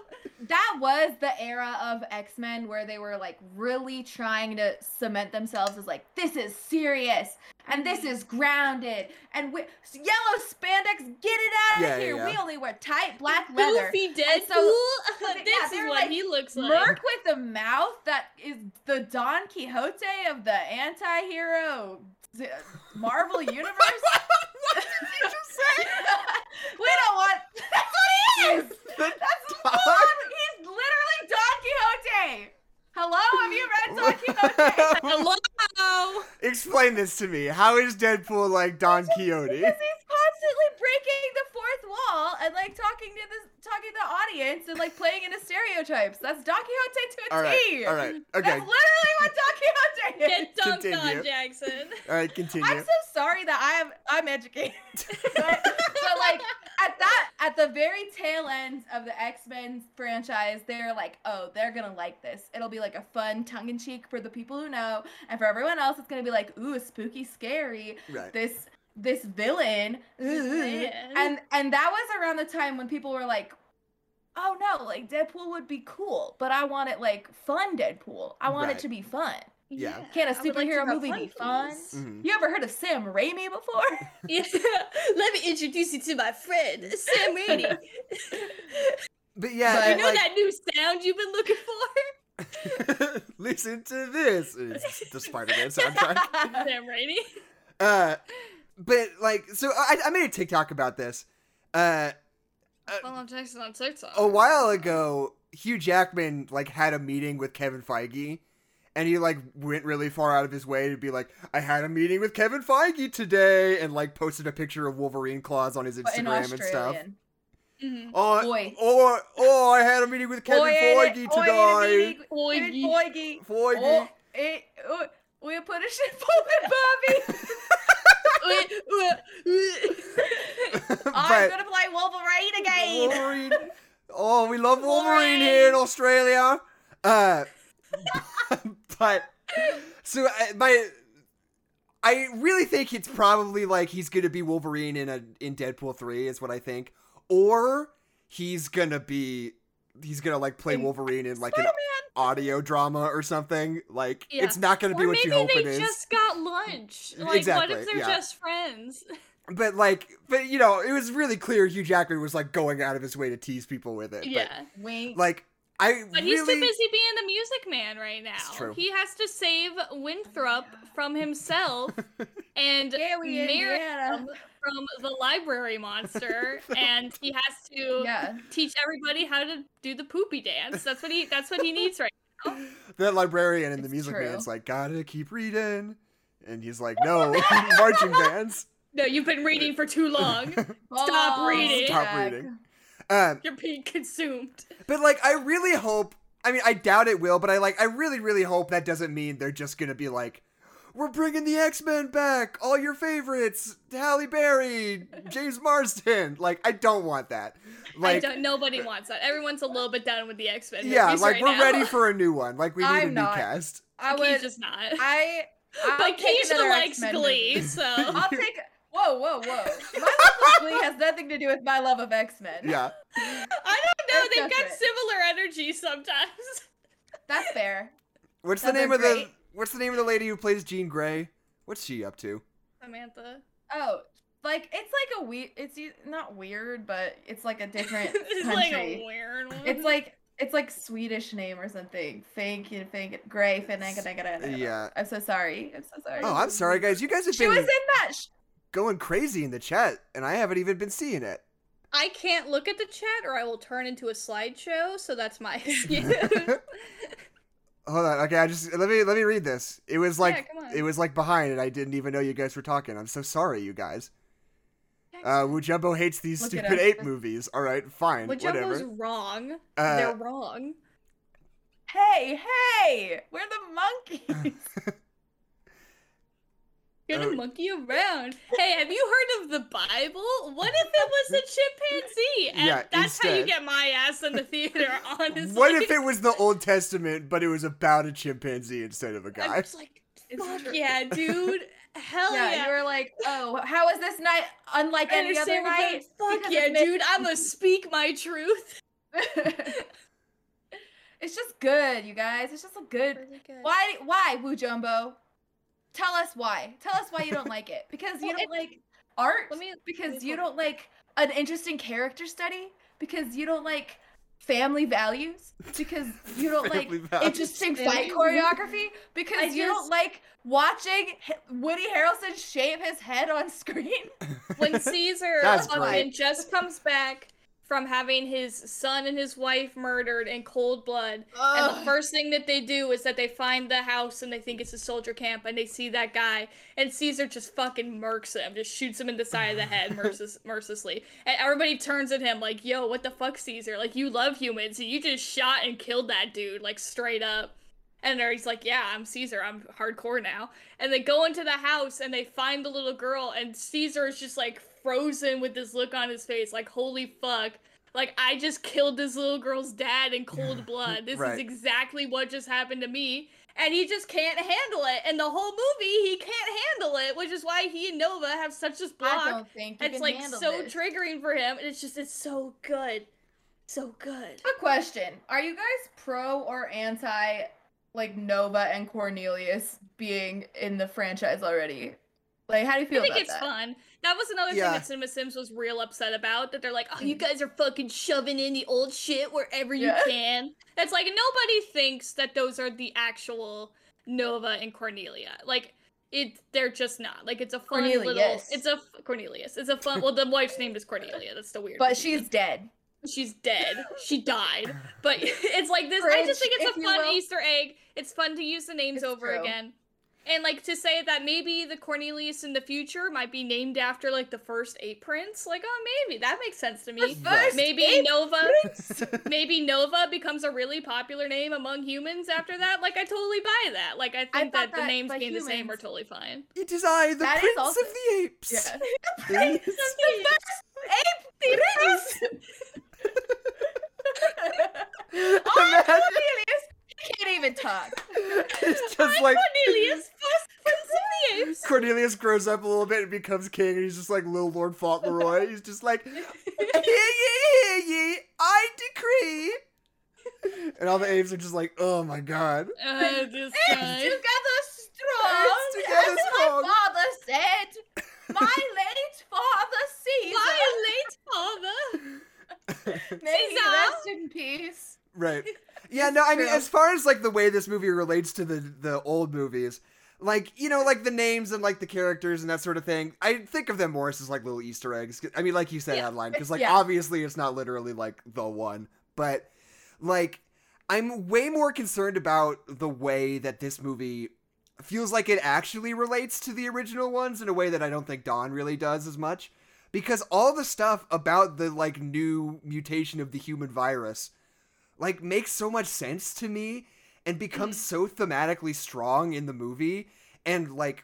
That was the era of X-Men where they were like really trying to cement themselves as like this is serious and this is grounded and we, yellow spandex get it out of Yeah, yeah, here yeah. we only wear tight black leather Goofy Deadpool. so- so they- this yeah, is what like, he looks like. Merc with a mouth that is the Don Quixote of the anti-hero Marvel universe. what did you just say? we don't want. That's what he is. The That's Don- full on, He's literally Don Hello, have you read Don Quixote? Hello. Explain this to me. How is Deadpool like Don Quixote? Because he's constantly breaking the fourth wall and like talking to the talking to the audience and like playing into stereotypes. That's Don Quixote to a All right, T. all right, That's literally what Don Quixote is. Get dunked Continue. on, Jackson. all right, continue. I'm so sorry that I am I'm educated. but, but like at that at the very tail end of the X-Men franchise, they're like, oh, they're gonna like this. It'll be like a fun tongue-in-cheek for the people who know, and for everyone else, it's gonna be like, ooh, spooky, scary. right. This this villain. This ooh." And and that was around the time when people were like, oh no, like Deadpool would be cool, but I want it like fun Deadpool. I want Right. it to be fun. Yeah. Can't a I would like superhero movie be fun? please. Mhm. You ever heard of Sam Raimi before? Yeah. Let me introduce you to my friend, Sam Raimi. But yeah, But- you know like, that new sound you've been looking for? listen to this. It's the Spider-Man soundtrack. Sam Raimi. Uh, but like, so I, I made a TikTok about this. Uh, Well, I'm Jackson on TikTok. a while ago, Hugh Jackman like had a meeting with Kevin Feige, and he like went really far out of his way to be like, "I had a meeting with Kevin Feige today," and like posted a picture of Wolverine claws on his But in Instagram and stuff. Australian. Mhm. Oh, Boy. oh, oh! I had a meeting with Kevin Feige it? Oi, ain't it today. meeting- ain't it Feige. Feige? Feige. Oh, eh, oh, we put a shit in Bobby. I'm gonna play Wolverine again. Wolverine. Oh, we love Wolverine Wolverine. here in Australia. Uh, but so uh, my, I really think it's probably like he's gonna be Wolverine in a in Deadpool three is what I think, or he's gonna be he's gonna like play In Wolverine in like an Spider-Man. audio drama or something. Like Yeah. it's not gonna be what you hope it is. just got lunch. Like, what Exactly, if they're yeah. just friends? But like, but you know, it was really clear Hugh Jackman was like going out of his way to tease people with it. yeah. Wink. But, like I But really he's too busy being the music man right now. It's true. He has to save Winthrop from himself and Gary, Miriam Indiana. from the library monster, and he has to Yeah. teach everybody how to do the poopy dance. That's what he. That's what he needs right. Now. That librarian in the music true. man's like, gotta keep reading. And he's like, no, marching bands. No, you've been reading for too long. Stop Oh, reading. Stop reading. Um, You're being consumed. but like, I really hope. I mean, I doubt it will, but I like, I really, really hope that doesn't mean they're just gonna be like, we're bringing the X Men back, all your favorites, Halle Berry, James Marsden. Like, I don't want that. I Like, don't. Nobody wants that. Everyone's a little bit done with the X Men. yeah, like right we're now. ready for a new one. Like, we need a I'm new not. cast. I He's would. just not. I. I'll but take Keisha likes X-Men Glee, movie. so I'll take. Whoa, whoa, whoa! My love of Glee has nothing to do with my love of X Men. Yeah. I don't know. That's They've got different. similar energy sometimes. That's fair. What's the Those are name of the. What's the name of the lady who plays Jean Grey? What's she up to? Samantha. Oh, like it's like a weird. It's not weird, but it's like a different it's country. like a weird one. It's like it's like Swedish name or something. Fink and Fink Gray Finneganagada. Yeah. I'm so sorry. I'm so sorry. Oh, I'm sorry, guys. You guys have She been was in that. Sh- going crazy in the chat, and I haven't even been seeing it. I can't look at the chat or I will turn into a slideshow, so that's my excuse. Hold on. Okay, I just let me let me read this. It was like come on. it was like behind, and I didn't even know you guys were talking. I'm so sorry, you guys. Uh, Wujumbo hates these Look stupid ape movies. All right, fine, Well, Jumbo's whatever. wrong. Uh, They're wrong. hey, hey! We're the monkeys. You're the monkey around. Hey, have you heard of the Bible? What if it was a chimpanzee? And Yeah, that's how you get my ass in the theater, honestly. What if it was the Old Testament, but it was about a chimpanzee instead of a guy? just like, It's fuck true. yeah, dude. Hell yeah, yeah. you were like, oh, how is this night unlike any other night? Fuck Because yeah, dude. I'm gonna speak my truth. it's just good, you guys. It's just a good. Why? Why, Wu Jumbo? Tell us why. Tell us why you don't like it. Because you Well, don't like art. Me. because you don't like an interesting character study. Because you don't like family values. Because you don't like values. interesting fight choreography. Because I you don't like watching Woody Harrelson shave his head on screen. when Caesar fucking just comes back from having his son and his wife murdered in cold blood, and the first thing that they do is that they find the house and they think it's a soldier camp and they see that guy, and Caesar just fucking murks him, just shoots him in the side of the head mercil- mercilessly, and everybody turns at him like, "Yo, what the fuck, Caesar? Like you love humans, so you just shot and killed that dude, like straight up." And he's like, "Yeah, I'm Caesar. I'm hardcore now." And they go into the house and they find the little girl, and Caesar is just like frozen with this look on his face, like, "Holy fuck!" Like I just killed this little girl's dad in cold blood. This Right. is exactly what just happened to me. And he just can't handle it. And the whole movie, he can't handle it, which is why he and Nova have such this I block. don't think you It's can like handle so this. triggering for him. And it's just, it's so good. So good. A question: Are you guys pro or anti, like Nova and Cornelius being in the franchise already? Like, how do you feel I think about it's that? fun. That was another Yeah. thing that Cinema Sins was real upset about. That they're like, oh, you Mhm. guys are fucking shoving in the old shit wherever you Yeah. can. That's like nobody thinks that those are the actual Nova and Cornelia. Like it, they're just not. Like it's a fun little. It's a Cornelius. It's a fun. Well, the wife's name is Cornelia. That's the weird. But she's dead. she's dead. She died. But it's like this. I just think it's a fun. Easter egg. It's fun to use the names It's over true. again. And like to say that maybe the Cornelius in the future might be named after like the first ape prince, like oh maybe that makes sense to me. Right. Maybe ape Nova, maybe Nova becomes a really popular name among humans after that. Like I totally buy that. Like I think thought that the names by being the same are totally fine. it is I, the That is Prince also- of the Apes. Yeah. Prince of the Ape Oh, Imagine- Cornelius! He can't even talk. it's just like Cornelius, first prince of the apes. Cornelius grows up a little bit and becomes king, and he's just like little Lord Fauntleroy. He's just like, hear ye, hear ye, I decree. And all the apes are just like, oh my god. Uh, this Apes guy. together strong, Apes together as strong. my father said. My late father Caesar. My late father. May he rest in peace. Right. Yeah, no, I mean, as far as like the way this movie relates to the the old movies, like you know, like the names and like the characters and that sort of thing, I think of them more as like little Easter eggs. I mean, like you said Yeah, online, because like yeah. obviously it's not literally like the one, but like I'm way more concerned about the way that this movie feels like it actually relates to the original ones in a way that I don't think Dawn really does as much. Because all the stuff about the like new mutation of the human virus like makes so much sense to me and becomes mm. so thematically strong in the movie and like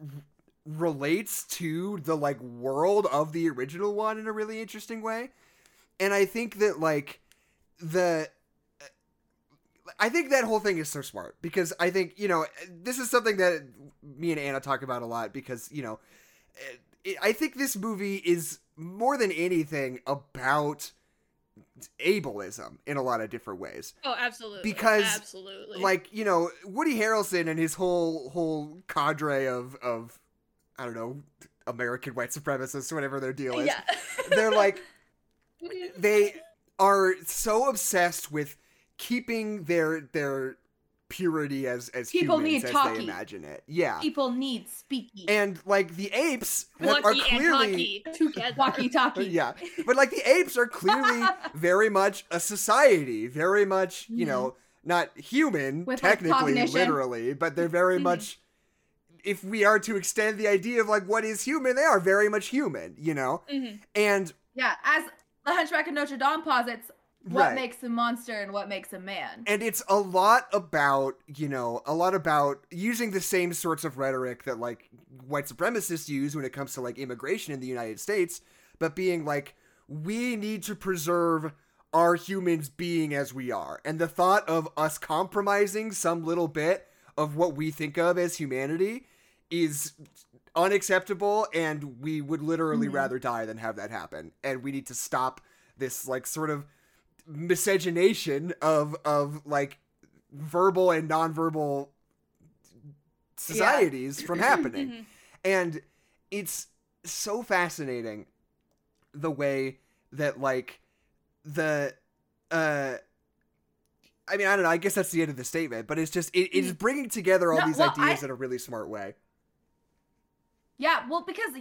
r- relates to the like world of the original one in a really interesting way. And I think that like the I think that whole thing is so smart because I think, you know, this is something that me and Anna talk about a lot because, you know, eh, I think this movie is more than anything about ableism in a lot of different ways. Oh, absolutely. Because, absolutely. Like, you know, Woody Harrelson and his whole whole cadre of of I don't know, American white supremacists, whatever their deal is. yeah. They're like they are so obsessed with keeping their their purity as as People humans need as talkie. they imagine it. Yeah. People need speaky. And like the apes have- are clearly. Walkie talkie. yeah. But like the apes are clearly very much a society, very much, you know, not human With, technically, cognition. literally, but they're very Mhm. much if we are to extend the idea of like what is human, they are very much human, you know? Mhm. And Yeah, as the Hunchback of Notre Dame posits, what Right. makes a monster and what makes a man. and it's a lot about you know a lot about using the same sorts of rhetoric that like white supremacists use when it comes to like immigration in the united states but being like we need to preserve our humans being as we are and the thought of us compromising some little bit of what we think of as humanity is unacceptable and we would literally Mhm. rather die than have that happen and we need to stop this like sort of miscegenation of of like verbal and nonverbal societies from happening Mhm. and it's so fascinating the way that like the uh I mean, I don't know. I guess that's the end of the statement, but it's just it, it is bringing together all No, these well, ideas I- in a really smart way. Yeah, well, because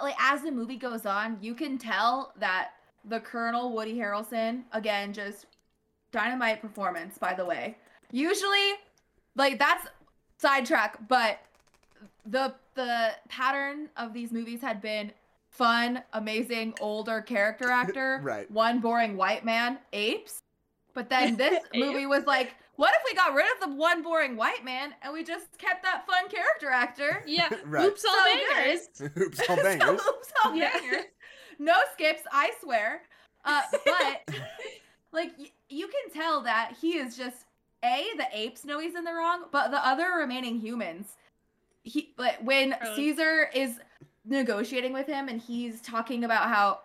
like as the movie goes on, you can tell that the Colonel Woody Harrelson again just dynamite performance. By the way, usually like that's sidetrack, but the the pattern of these movies had been fun, amazing older character actor, Right. One boring white man, apes. But then this movie was like, what if we got rid of the one boring white man and we just kept that fun character actor? Yeah. Right. Oops, all So bangers. Oops, all bangers. So, so Yeah. bangers. No skips, I swear. Uh, but like y- you can tell that he is just a the apes know he's in the wrong, but the other remaining humans, he but when Really? Caesar is negotiating with him and he's talking about how,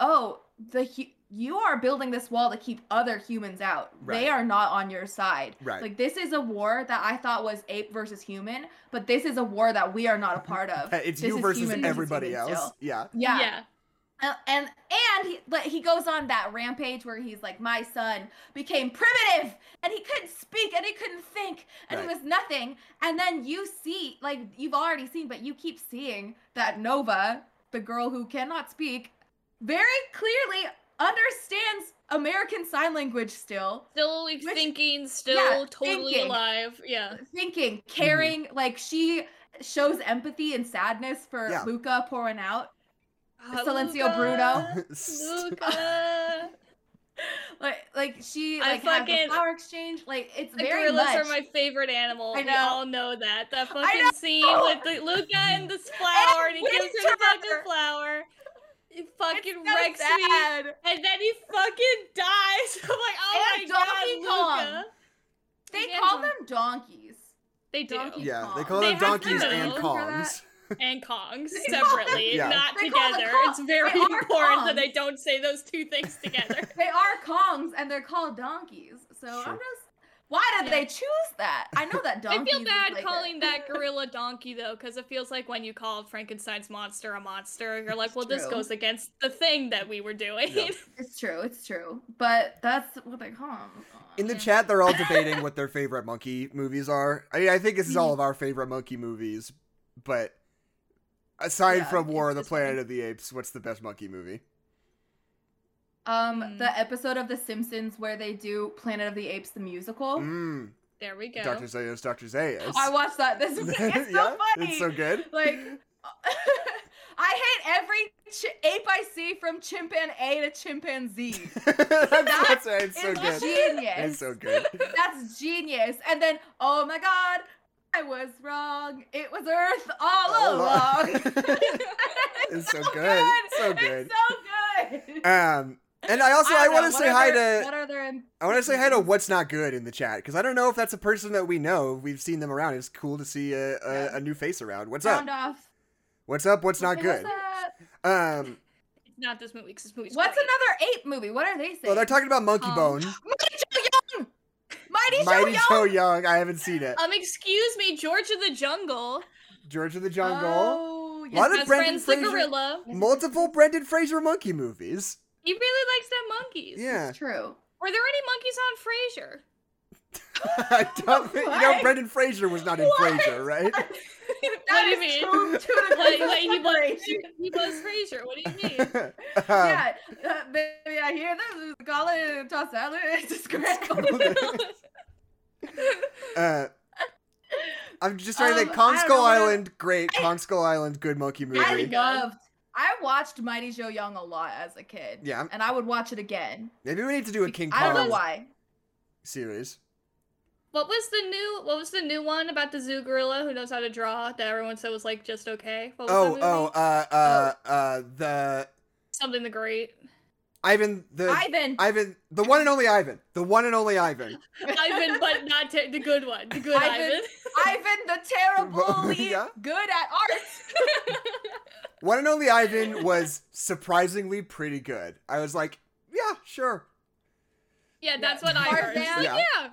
oh, the hu- you are building this wall to keep other humans out. Right. They are not on your side. Right. Like this is a war that I thought was ape versus human, but this is a war that we are not a part of. it's This you versus human everybody human else. still. Yeah. Yeah. Yeah. Uh, and and he, but he goes on that rampage where he's like, my son became primitive and he couldn't speak and he couldn't think and Right. he was nothing. And then you see, like you've already seen, but you keep seeing that Nova, the girl who cannot speak, very clearly understands American Sign Language still, Still like, Which- thinking, still yeah, totally thinking. alive. Yeah. thinking, caring, like she shows empathy and sadness for Yeah. Luca pouring out. Ah, Silencio Luca, St- Luca. Like like she I like has fucking- the flower exchange. Like it's The very gorillas much. are my favorite animal. I We all know that. That fucking know. scene with the Luca and this flower, and, he gives her the fucking flower. He fucking so wrecks me, and then he fucking dies. I'm like, oh And my god, Kong. Luca. They Yeah, call Don- them donkeys. They do. Donkey yeah, they call them have donkeys and Remember that? Kongs. And Kongs They call them- separately, Yeah. not They together. Kongs. It's very They are important that they don't say those two things together. They are Kongs and they're called donkeys. So Sure. I'm just why did Yeah. they choose that? I know that donkey. I donkeys. feel bad like a- calling that gorilla donkey though, because it feels like when you call Frankenstein's monster a monster, you're like, well, this goes against the thing that we were doing. Yeah. It's true, it's true. But that's what they call them. In the chat, they're all debating what their favorite monkey movies are. I mean, I think this is all of our favorite monkey movies, but aside Yeah, from War of the Planet funny. of the Apes, what's the best monkey movie? Um, Hmm. the episode of The Simpsons where they do Planet of the Apes the musical. Mmm, there we go. Dr. Zaius, Dr. Zaius. I watched that this week. It's so yeah, funny. it's so good. Like, I hate every ch- ape I see from chimpan A to chimpanzee. that's, that's, it's so good. genius. It's so good. That's genius. And then, oh my god, I was wrong. It was Earth all All along. along. It's so good. So good. It's so good. Um, and I also I, don't want to say hi their- to What are their I want to say hi to what's not good in the chat because I don't know if that's a person that we know. We've seen them around. It's cool to see a, a, Yeah. a new face around. What's Sound up? off. What's up? What's not Hey, good? what's that? Um, It's not this movie, 'cause this movie's What's great. another ape movie? What are they saying? well, they're talking about Monkey Um, Bone. Mighty Joe Young. Mighty, Mighty Joe Joe Young. Young. I haven't seen it. Um, excuse me, George of the Jungle. George of the Jungle. Oh, Lot of Best Brendan friends the Fraser- gorilla. Multiple Brendan Fraser monkey movies. He really likes them monkeys. Yeah. It's true. Were there any monkeys on Frasier? I don't think, you know, Brendan Fraser was not in What? Frasier, right? What do you mean? Two, two Wait, wait, he was, separation. he was Frasier. What do you mean? Um, yeah, uh, baby, I hear them call it toss salad. It's scrambled. uh, I'm just trying to think. Um, Kong Skull know what I- Island, great. Kong Skull Island, good monkey movie. I loved. I watched Mighty Joe Young a lot as a kid. Yeah. and I would watch it again. Maybe we need to do a King I don't know why. series. What was the new? What was the new one about the zoo gorilla who knows how to draw that everyone said was like just okay? What was Oh, that movie? oh, uh, uh, uh, the something the great. Ivan, the Ivan. Ivan, the one and only Ivan, the one and only Ivan. Ivan, but not te- the good one. The good Ivan. Ivan. Ivan the terribly Yeah. good at art. One and only Ivan was surprisingly pretty good. I was like, yeah, sure. yeah, that's what I heard. Tarzan? It's like, Yeah.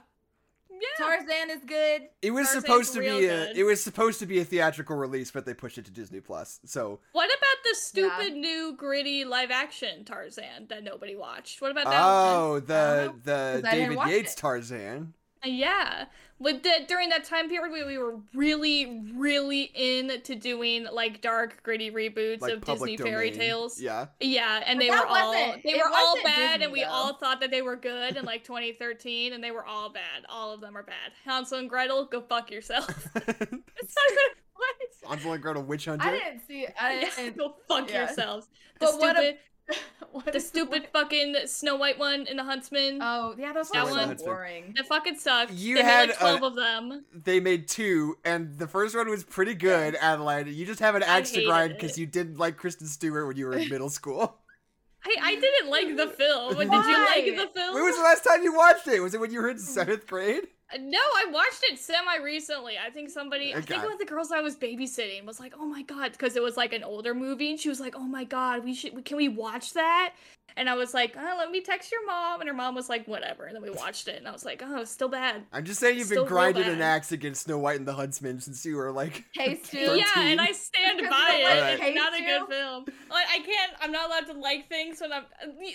Yeah. Yeah. Tarzan is good. It was Tarzan's supposed to be a, good. it was supposed to be a theatrical release, but they pushed it to Disney Plus. So, What about the stupid new gritty live action Tarzan that nobody watched? What about that oh, one? oh, the know, the 'cause I didn't David Yates it. Tarzan. Yeah. With the during that time period we, we were really, really into doing like dark, gritty reboots Like of public Disney fairy tales. Yeah. Yeah, and But they were all they were all bad, Disney, and we though. all thought that they were good in like 2013, and they were all bad. All of them are bad. Hansel and Gretel, go fuck yourself. it's not good. What? Hansel and Gretel Witch Hunter. I didn't see. I Yeah, didn't. go fuck yeah. yourselves. The But what stupid, What the is- stupid fucking Snow White one in the Huntsman. Oh yeah, those That ones one- boring. that fucking sucked. You they had made like a- uh, 12 of them. they made two, and the first one was pretty good. Adelaide, you just have an axe to grind because you didn't like Kristen Stewart when you were in middle school. I, I didn't like the film. Did you like the film? When was the last time you watched it? Was it when you were in seventh grade? No, I watched it semi recently. I think somebody, I think one of the girls I was babysitting was like, "Oh my god," because it was like an older movie, and she was like, "Oh my god, we should, can we watch that?" And I was like, oh, "Let me text your mom," and her mom was like, "Whatever," and then we watched it, and I was like, "Oh, it's still bad." I'm just saying you've Still been grinding an axe against Snow White and the Huntsman since you were like. Hey Stu. Yeah, and I stand Because by the it. way It's it not a good film. Like I can't. I'm not allowed to like things when I'm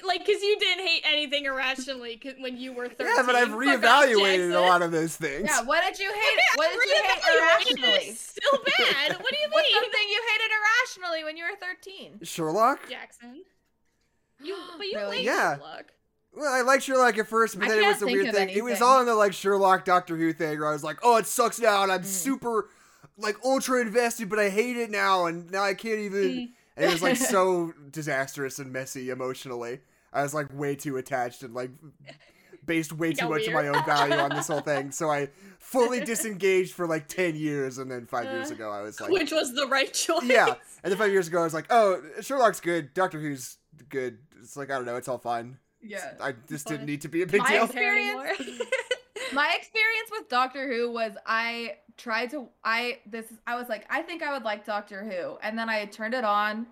like, cause you didn't hate anything irrationally when you were 13. Yeah, but I've reevaluated a lot of those things. Yeah, what did you hate? Yeah, What did you hate reevaluated. irrationally? It's still bad. What do you What's mean? something you hated irrationally when you were 13? Sherlock? Jackson. You, but you Really? like Yeah. Sherlock. Well, I liked Sherlock at first, but I then it was a weird of thing. It was all in the like Sherlock Doctor Who thing where I was like, oh, it sucks now, and I'm Mm. super like ultra invested, but I hate it now, and now I can't even. Mm. And it was like so disastrous and messy emotionally. I was like way too attached and like based way too much of my own value on this whole thing. So I fully disengaged for like ten years, and then five years Uh, ago I was like, Which was the right choice. yeah. And then five years ago I was like, oh, Sherlock's good, Doctor Who's good. It's like I don't know, it's all fine. Yeah. I just didn't need to be a big My deal. experience- My experience with Doctor Who was I tried to I this I was like I think I would like Doctor Who and then I turned it on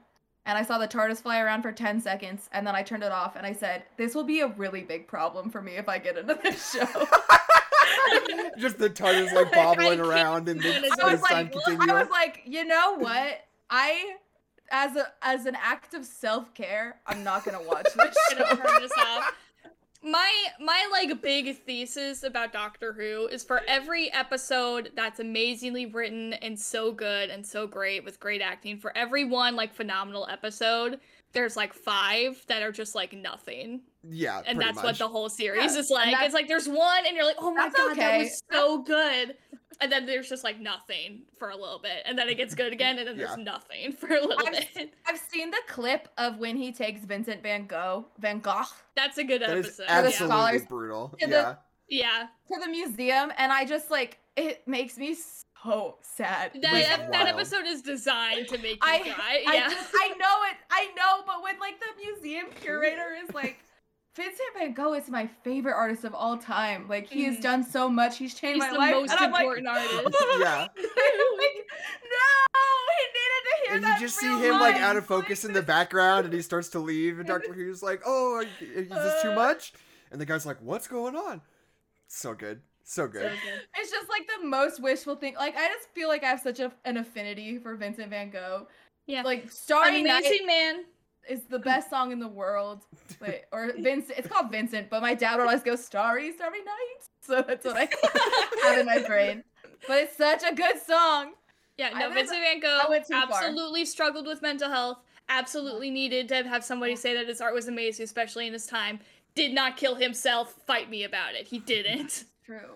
and I saw the TARDIS fly around for 10 seconds and then I turned it off and I said this will be a really big problem for me if I get into this show. just the TARDIS like bobbling around and the do it. I was space time like I was like, you know what? I as a as an act of self-care, I'm not going to watch this gonna show. turn this off. My my like big thesis about Doctor Who is for every episode that's amazingly written and so good and so great with great acting, for every one like phenomenal episode, there's like five that are just like nothing. yeah, And that's much. what the whole series Yeah, is like. It's like there's one and you're like, oh my That's god, that was so good. And then there's just like nothing for a little bit. And then it gets good again and then Yeah. there's nothing for a little I've- bit. I've seen the clip of when he takes Vincent Van Gogh, Van Gogh That's a good That is episode. absolutely scholars- brutal. to the- Yeah. yeah. to the museum and I just like it makes me so sad. That, that, that episode is designed to make you I- cry. I yeah. just I know it I know, but when like the museum curator is like Vincent Van Gogh is my favorite artist of all time. Like he has Mhm. done so much. He's changed He's my the life. most and I'm like, important artist. Yeah. Like, no, he needed to hear And you just see real him like out of focus in the background, and he starts to leave, and Doctor Who's like, "Oh, are you- is this too Uh. much?" And the guy's like, "What's going on?" So good, so So good. good. It's just like the most wishful thing. Like I just feel like I have such a, an affinity for Vincent Van Gogh. Yeah. Like An Starry Night amazing man. is the best song in the world. Wait, or Vincent. It's called Vincent, but my dad would always go Starry, Starry Night. So that's what I have in my brain. But it's such a good song. Yeah, no, went- Vincent Van Gogh went too far. absolutely struggled with mental health. Absolutely needed to have somebody say that his art was amazing, especially in his time. Did not kill himself. Fight me about it. He didn't. True.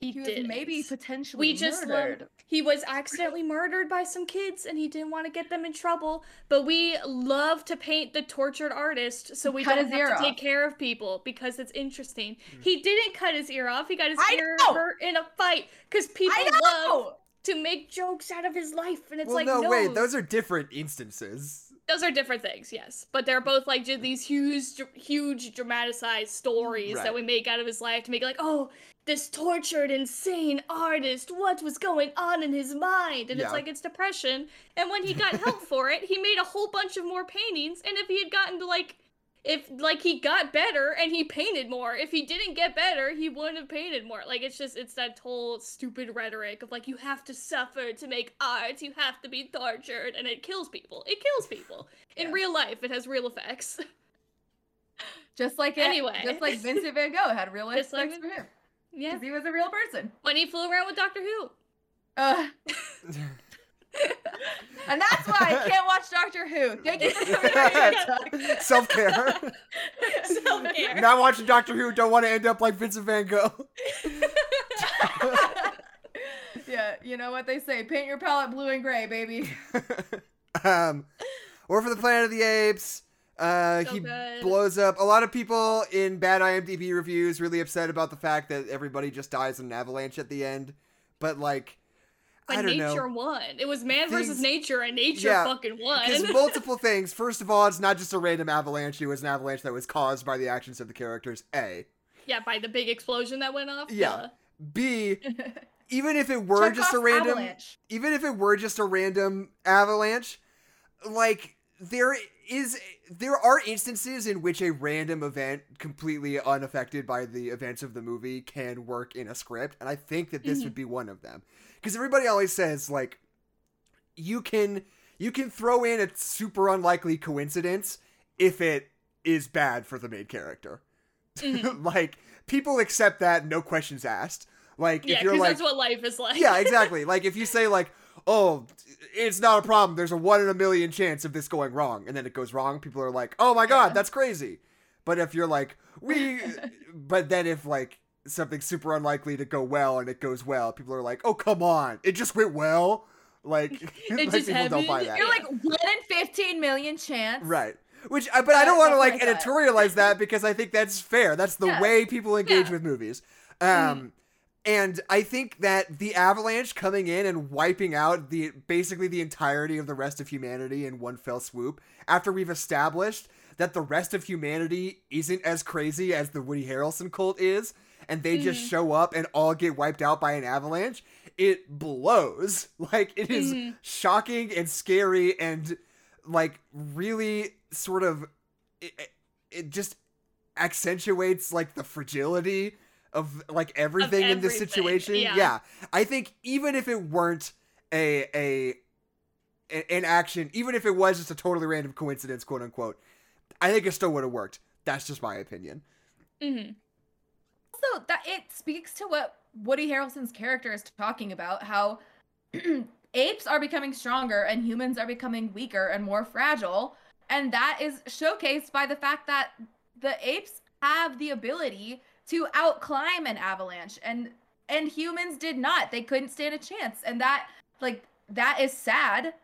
He, He was did. maybe potentially we just love- murdered. he was accidentally murdered by some kids and he didn't want to get them in trouble but we love to paint the tortured artist so we Cut don't his have ear to off. take care of people because it's interesting mm. he didn't cut his ear off he got his I ear know! hurt in a fight because people love to make jokes out of his life and it's well, like no, no, wait, those are different instances. those are different things yes but they're both like just these huge dr- huge dramatized stories Right. that we make out of his life to make it like oh this tortured insane artist what was going on in his mind? And Yeah. it's like it's depression. And when he got help for it he made a whole bunch of more paintings. And if he had gotten to like if like he got better and he painted more if he didn't get better he wouldn't have painted more. Like it's just it's that whole stupid rhetoric of like you have to suffer to make art. You have to be tortured. And it kills people. It kills people. In Yeah. real life it has real effects. Just like it, Anyway. just like Vincent Van Gogh had real life Just like effects for him yeah because he was a real person. when he flew around with doctor who Uh, and that's why I can't watch Doctor Who. Thank you for coming on here, Chuck. Self care. Self-care. Not watching Doctor Who. Don't want to end up like Vincent Van Gogh. yeah, you know what they say: paint your palette blue and gray, baby. um, or for the Planet of the Apes. Uh, So he good. blows up. A lot of people in bad IMDb reviews really upset about the fact that everybody just dies in an avalanche at the end. But like, But I don't nature know. won. It was man versus nature, and nature Yeah, fucking won. There's multiple things. First of all, it's not just a random avalanche. It was an avalanche that was caused by the actions of the characters. A. yeah, by the big explosion that went off. Yeah. B. Even if it were just a random, avalanche. even if it were just a random avalanche, like there is, there are instances in which a random event completely unaffected by the events of the movie can work in a script, and I think that this Mhm. would be one of them. Because everybody always says like, you can you can throw in a super unlikely coincidence if it is bad for the main character. Mhm. like people accept that, no questions asked. Like Yeah, if you're like that's what life is like. yeah, exactly. Like if you say like, oh, it's not a problem. There's a one in a million chance of this going wrong, and then it goes wrong. People are like, oh my god, Yeah. that's crazy. But if you're like, we, but then if like something super unlikely to go well and it goes well, people are like, oh come on, it just went well. Like, like just people don't buy that. You're like one in 15 million chance. Right. Which, I- but I don't Uh, want to like editorialize that because I think that's fair. That's the Yeah. way people engage Yeah. Mm-hmm. with movies. Um, and I think that the Avalanche coming in and wiping out the basically the entirety of the rest of humanity in one fell swoop after we've established that the rest of humanity isn't as crazy as the Woody Harrelson cult is, and they just Mhm. show up and all get wiped out by an avalanche. It blows. Like it is Mhm. shocking and scary and like really sort of it, it just accentuates like the fragility of like everything in this situation. yeah. I think even if it weren't a a a- an action, even if it was just a totally random coincidence, quote unquote, I think it still would have worked. That's just my opinion. Mm-hmm. Also, that it speaks to what Woody Harrelson's character is talking about how apes are becoming stronger and humans are becoming weaker and more fragile. And that is showcased by the fact that the apes have the ability to outclimb an avalanche and and humans did not. They couldn't stand a chance. And that like that is sad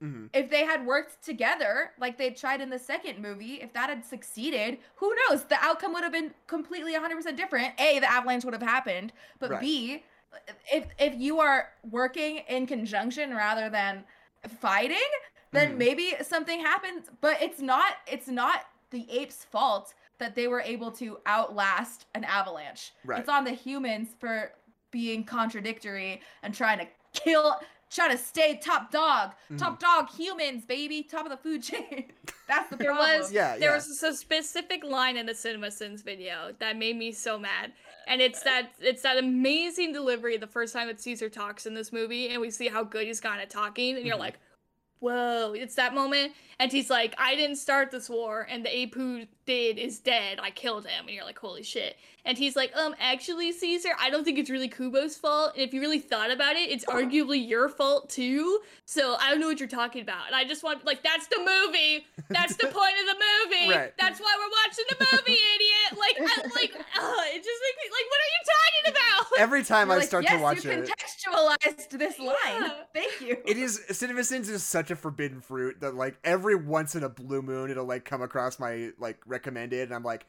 hmm if they had worked together like they tried in the second movie if that had succeeded who knows the outcome would have been completely 100% different a the avalanche would have happened but Right. b if if you are working in conjunction rather than fighting then Mhm. maybe something happens but it's not it's not the apes fault that they were able to outlast an avalanche Right. it's on the humans for being contradictory and trying to kill trying to stay top dog Mhm. top dog humans baby top of the food chain that's the There problem was Yeah, there yeah. was a specific line in the Cinema Sins video that made me so mad. And it's that it's that amazing delivery the first time that Caesar talks in this movie and we see how good he's gotten at talking and you're Mhm. like, Whoa, it's that moment. And he's like, I didn't start this war, and the ape who did is dead. I killed him. And you're like, holy shit. And he's like, um, actually, Caesar, I don't think it's really Koba's fault. And if you really thought about it, it's arguably your fault too. So I don't know what you're talking about. And I just want, like, that's the movie. That's the point of the movie. Right. That's why we're watching the movie, idiot. Like, I, like, uh, it just makes me, like, what are you talking about? Every time I like, start yes, to watch it, you it, contextualized this line Yeah. thank you it is Cinema Sins is such a forbidden fruit that like every once in a blue moon it'll like come across my like recommended and I'm like,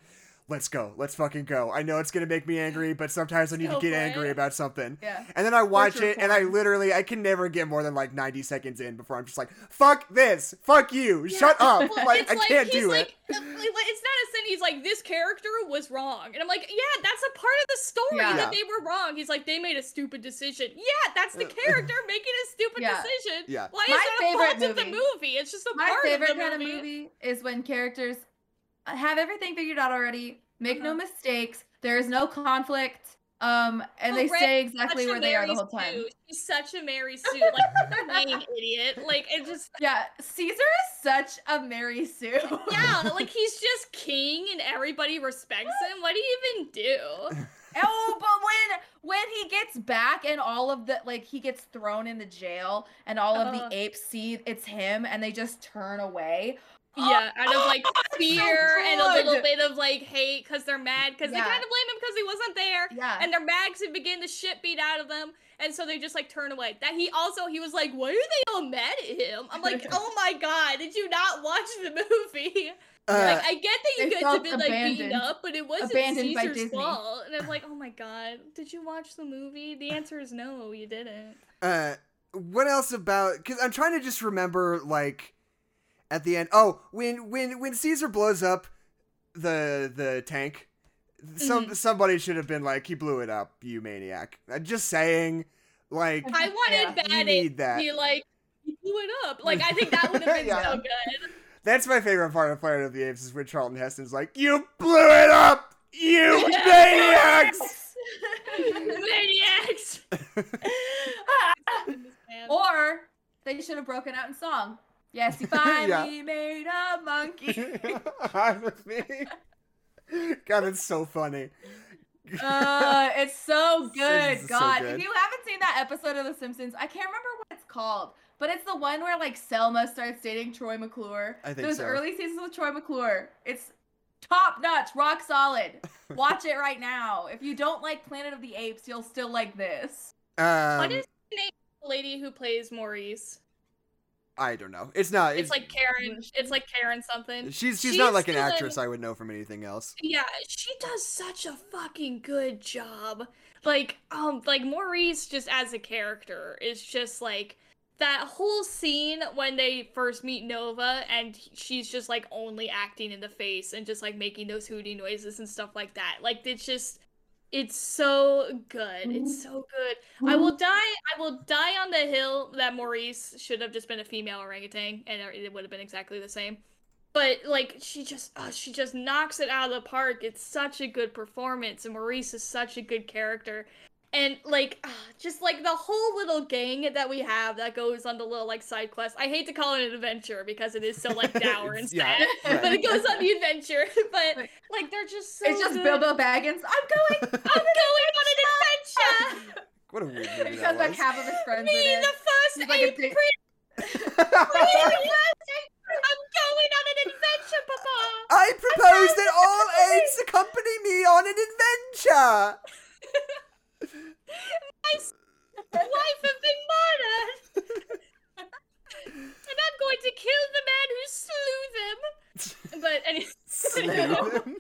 let's go, let's fucking go. I know it's gonna make me angry, but sometimes I need Go to get for angry about something. yeah And then I watch it and I literally I can never get more than like 90 seconds in before I'm just like, fuck this, fuck you, shut up. Well, like it's I like, can't he's do like, it. uh, like, like, it's not a sin. He's like, this character was wrong, and I'm like, yeah, that's a part of the story Yeah. Yeah. that they were wrong. He's like, they made a stupid decision. Yeah, that's the character making a stupid Yeah. decision. Yeah. Why My is that a favorite fault of the movie- movie? It's just a my part favorite of the kind movie. of movie is when characters have everything figured out already make no Uh-huh. mistakes there is no conflict um and they stay exactly where they are the whole time Sue. She's such a Mary Sue. Like, name, idiot. Like, it just. yeah caesar is such a mary sue Yeah, like he's just king and everybody respects him. What do you even do? Oh, but when when he gets back and all of the like he gets thrown in the jail and all of Uh. the apes see it's him and they just turn away. Yeah, out of like so fear and a little bit of like hate because they're mad because Yeah. they kind of blame him because he wasn't there. Yeah. And they're mad 'cause he begin the shit beat out of them. And so they just like turn away. That he also he was like, why are they all mad at him? I'm like, oh my god, did you not watch the movie? Uh, like I get that you guys have been like beaten up, but it wasn't Abandoned by Caesar's Disney. fault. And I'm like, oh my god, did you watch the movie? The answer is no, you didn't. uh what else about because i'm trying to just remember like at the end oh when when when caesar blows up the the tank some Mhm. somebody should have been like he blew it up you maniac Uh, just saying like I wanted Yeah, bad need that. He like he blew it up. Like I think that would have been Yeah. so good. that's my favorite part of planet of the apes is when charlton heston's like you blew it up you maniacs Maniacs. or they should have broken out in song. Yes, he finally Yeah. made a monkey. I'm with me god it's so funny uh, it's so good. Simpsons is so God, good. if you haven't seen that episode of The Simpsons, I can't remember what it's called, but it's the one where like Selma starts dating Troy McClure. I think Those so. early seasons with Troy McClure. It's top notch, rock solid. Watch it right now. If you don't like Planet of the Apes, you'll still like this. Um, what is the name of the lady who plays Maurice? I don't know. It's not. It's, It's like Karen. It's like Karen something. she's she's not like an still in- actress I would know from anything else. Yeah, she does such a fucking good job. Like, um, like Maurice just as a character is just like that whole scene when they first meet Nova and she's just like only acting in the face and just like making those hooty noises and stuff like that. Like it's just it's so good. It's so good. I will die I will die on the hill that Maurice should have just been a female orangutan and it would have been exactly the same. But like she just uh, she just knocks it out of the park. It's such a good performance and maurice is such a good character and like ah, just like the whole little gang that we have that goes on the little like side quest i hate to call it an adventure because it is so like dour and It's- yeah, sad but it goes on the adventure but Like- like they're just so it's just good. Bilbo Baggins. I'm going. i'm going on an adventure what a weird movie Because that like was. half of his friends me the first He's like a ape prince i'm going on an adventure papa I propose that all apes accompany me on an adventure. My wife has been murdered! and I'm going to kill the man who slew them! But any- Slay them.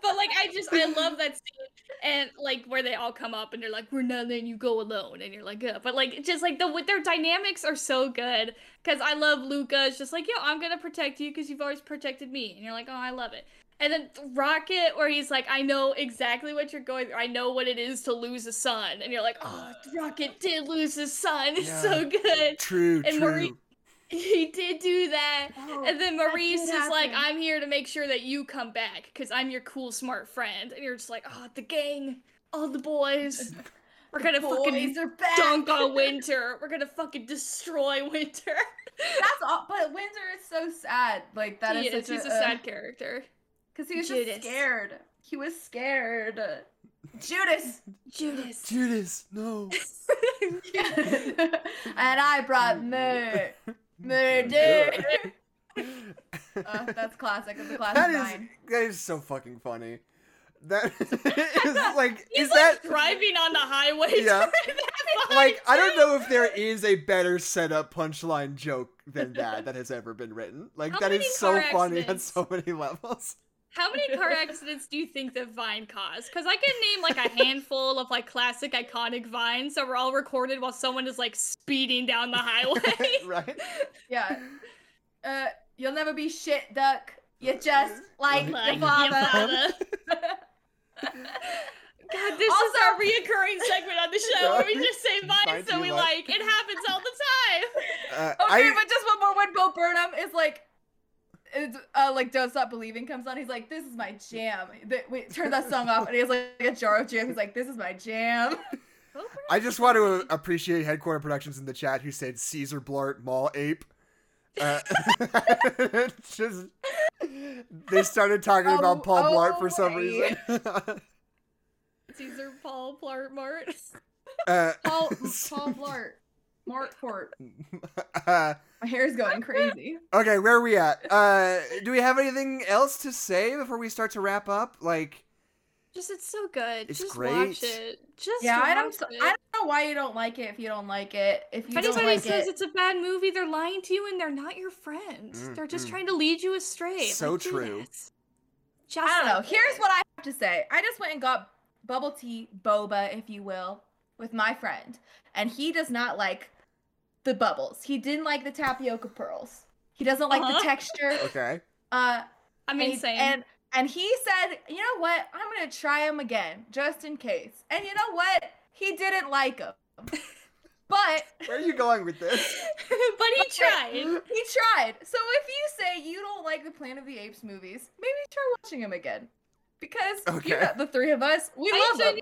but like I just I love that scene. And like where they all come up and they're like we're not letting you go alone. And you're like yeah. But like just like the with their dynamics are so good. Because I love Luca. It's just like yo I'm gonna protect you because you've always protected me. And you're like oh I love it and then Rocket where he's like I know exactly what you're going through I know what it is to lose a son and you're like oh Rocket did lose his son it's Yeah. so good True, And true. Marie- he did do that Oh, and then Maurice did is like, I'm here to make sure that you come back because I'm your cool, smart friend. And you're just like, oh, the gang, all the boys. We're gonna fucking boys are back. dunk on Winter. We're gonna fucking destroy Winter. That's all. But Winter is so sad. Like that he is is. such He's a uh, sad character. Because he was Judas. just scared. He was scared. Judas. Judas. Judas, no. and I brought murder. Murder. Uh, that's classic. It's a classic that is, that is so fucking funny. That is like He's is like that driving on the highway. Yeah. that like I don't know if there is a better setup punchline joke than that that has ever been written. Like How that many is so car funny on so many levels. How many car accidents do you think that Vine caused? Because I can name like a handful of like classic iconic vines that were all recorded while someone is like speeding down the highway. right? Yeah. Uh, you'll never be shit, duck. You just like, Like your your father. father. God, this is Also- our reoccurring segment on the show where we just say vines Vines that we like. like. It happens all the time. Uh, Okay, I, but just one more. When Bo Burnham is like, it's, uh, like "Don't Stop Believing" comes on, he's like, "This is my jam." The, we turn that song off, and he has like a jar of jam. He's like, "This is my jam." I just want to appreciate Headquarter Productions in the chat who said Caesar Blart Mall Ape. Uh, just they started talking Oh, about Paul Blart for oh, some hey. reason. Caesar Paul Blart Mart. uh, Paul Paul Blart, Markport. uh, My hair's going crazy. okay, where are we at? Uh, do we have anything else to say before we start to wrap up? Like, Just it's so good. It's Just great. watch it. Just Yeah, I don't. watch it. I don't know why you don't like it. If you don't like it, if you If don't anybody like says it, it's a bad movie, they're lying to you and they're not your friend. Mm, they're just mm. trying to lead you astray. So Like, true. Just I don't know. like Here's what I have to say. I just went and got bubble tea boba, if you will, with my friend, and he does not like the bubbles. He didn't like the tapioca pearls. He doesn't like Uh-huh. the texture. okay, Uh, I mean, and, same. and and he said, you know what? I'm gonna try them again, just in case. And you know what? He didn't like them. But where are you going with this? but he tried. he tried. So if you say you don't like the Planet of the Apes movies, maybe try watching them again. Because Okay. you know, the three of us, we I love them.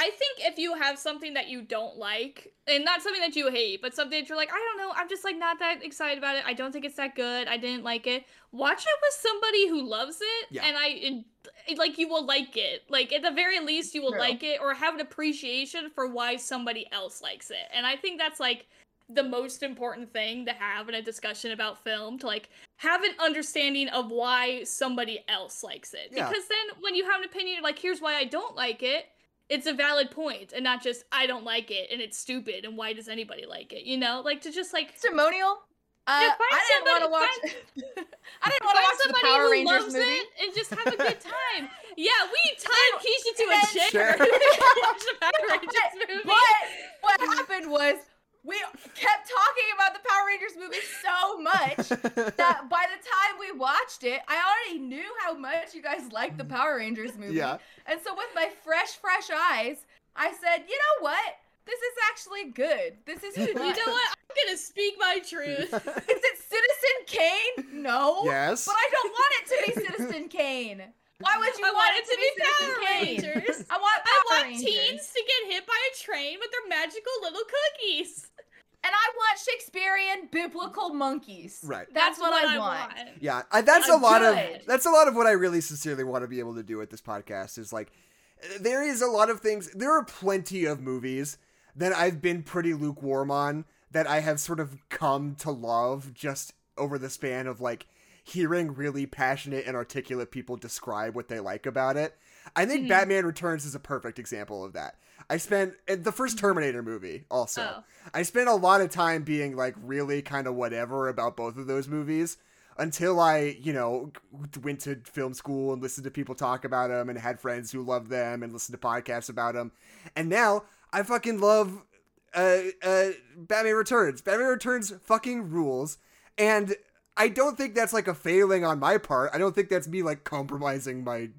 I think if you have something that you don't like, and not something that you hate, but something that you're like, I don't know, I'm just like not that excited about it. I don't think it's that good. I didn't like it. Watch it with somebody who loves it, Yeah. and I, it, like you will like it. Like at the very least you will True. like it or have an appreciation for why somebody else likes it. And I think that's like the most important thing to have in a discussion about film to like have an understanding of why somebody else likes it. Yeah. Because then when you have an opinion like here's why I don't like it, it's a valid point and not just I don't like it and it's stupid and why does anybody like it? You know? Like to just like Testimonial. Uh, Yeah, I didn't want to somebody- watch. I didn't want to find watch the Power who Rangers loves movie. it and just have a good time. yeah, we tied Keisha to a chair. Sure. to the Power Rangers movie. But what happened was we kept talking about the Power Rangers movie so much that by the time we watched it, I already knew how much you guys liked the Power Rangers movie. Yeah. And so with my fresh, fresh eyes, I said, you know what? This is actually good. This is You know what? I'm gonna speak my truth. Is it Citizen Kane? No. yes. But I don't want it to be Citizen Kane. Why would you I want, want it to be, Power Citizen Kane? Rangers. I want Power I want Rangers. teens to get hit by a train with their magical little cookies. And I want Shakespearean biblical monkeys. Right. That's, what, I, want. Yeah, I, that's a I'm lot of that's a lot of what I really sincerely want to be able to do with this podcast is like there is a lot of things there are plenty of movies that I've been pretty lukewarm on that I have sort of come to love just over the span of like hearing really passionate and articulate people describe what they like about it. I think Mhm. Batman Returns is a perfect example of that. I spent the first Terminator movie also. Oh. I spent a lot of time being like really kind of whatever about both of those movies until I, you know, went to film school and listened to people talk about them and had friends who loved them and listened to podcasts about them. And now I fucking love uh, uh, Batman Returns. Batman Returns fucking rules. And I don't think that's like a failing on my part. I don't think that's me like compromising my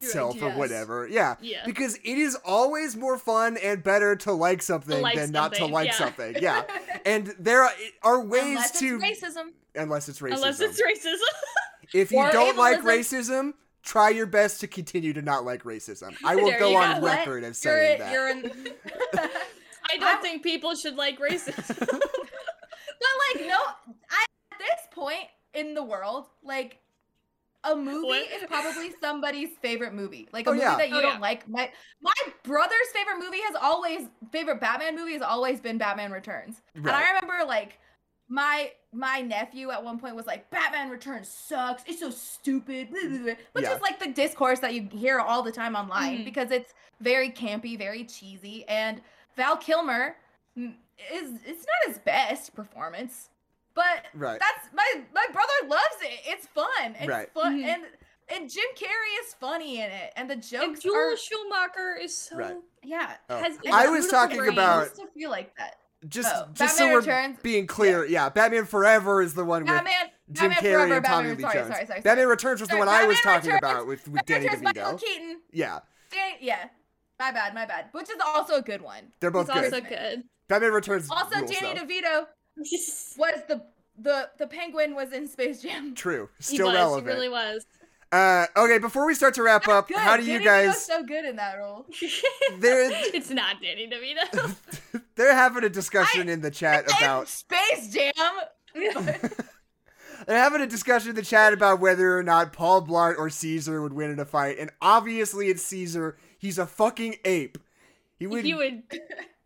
Your self or whatever. Yeah. Yeah. Because it is always more fun and better to like something like than not to like yeah. something. Yeah. And there are, are ways Unless it's to racism. unless it's racism. Unless it's racism. if you Or don't like racism, try your best to continue to not like racism. I will There go on go. record as You're, saying that. you're in. I don't think people should like racism. But like, no, I, at this point in the world, like, a movie What? is probably somebody's favorite movie. Like a Oh, movie yeah. that you Oh, don't yeah. like. My my brother's favorite movie has always favorite Batman movie has always been Batman Returns. And I remember like my my nephew at one point was like, Batman Returns sucks. It's so stupid. blah, blah, blah," Which Yeah. is like the discourse that you hear all the time online Mhm. because it's very campy, very cheesy, and Val Kilmer mm, is it's not his best performance, but Right. that's my my brother loves it. It's fun. It's Right. fun, Mhm. and and Jim Carrey is funny in it, and the jokes. and jokes Joel are Schumacher is so Right. yeah. Oh. has I was talking brain. about- I used to feel like that. just Oh, just so Batman we're Returns, being clear, yeah. Batman Forever is the one with Jim Batman Carrey Forever, and Tommy Batman, Lee sorry, Jones. sorry, sorry, Batman. Returns was the Sorry, one I was talking Returns- about with, with Danny Batman Returns, Michael DeVito. Keaton. Yeah, Dan- yeah. My bad, my bad. Which is also a good one. they're both It's good. also good. Batman Returns Also, rules, Danny though. DeVito was the the the penguin was in Space Jam. True, he still was, relevant. He really was. Uh, okay, before we start to wrap up, Good. how do you Danny guys? DeVito's so good in that role. They're it's not Danny DeVito. they're having a discussion in the chat about Space Jam. they're having a discussion in the chat about whether or not Paul Blart or Caesar would win in a fight, and obviously it's Caesar. He's a fucking ape. He would, he would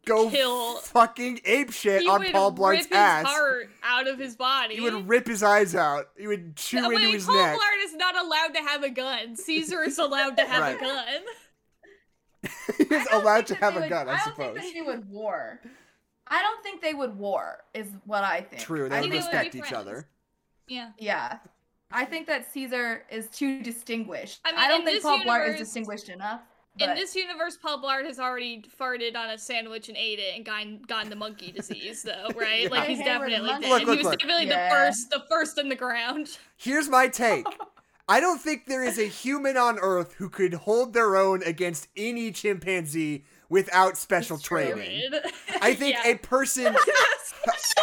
go kill- fucking ape shit he on would Paul rip Blart's his ass. heart out of his body. He would rip his eyes out. He would chew No, into wait, his Paul neck. Paul Blart is not allowed to have a gun. Caesar is allowed to have Right. a gun. He's allowed to have a would- gun, I suppose. I don't suppose. think that they would war. I don't think they would war. Is what I think. True, I they would think they would respect each other. Yeah. Yeah. I think that Caesar is too distinguished. I mean, I don't think this Paul Blart is distinguished enough. In this universe, Paul Blart has already farted on a sandwich and ate it and gotten gotten the monkey disease, though, right? Yeah. Like he's definitely dead. Look, he was look. definitely Yeah. the first, the first in the ground. Here's my take. I don't think there is a human on Earth who could hold their own against any chimpanzee without special It's training. I think Yeah. a person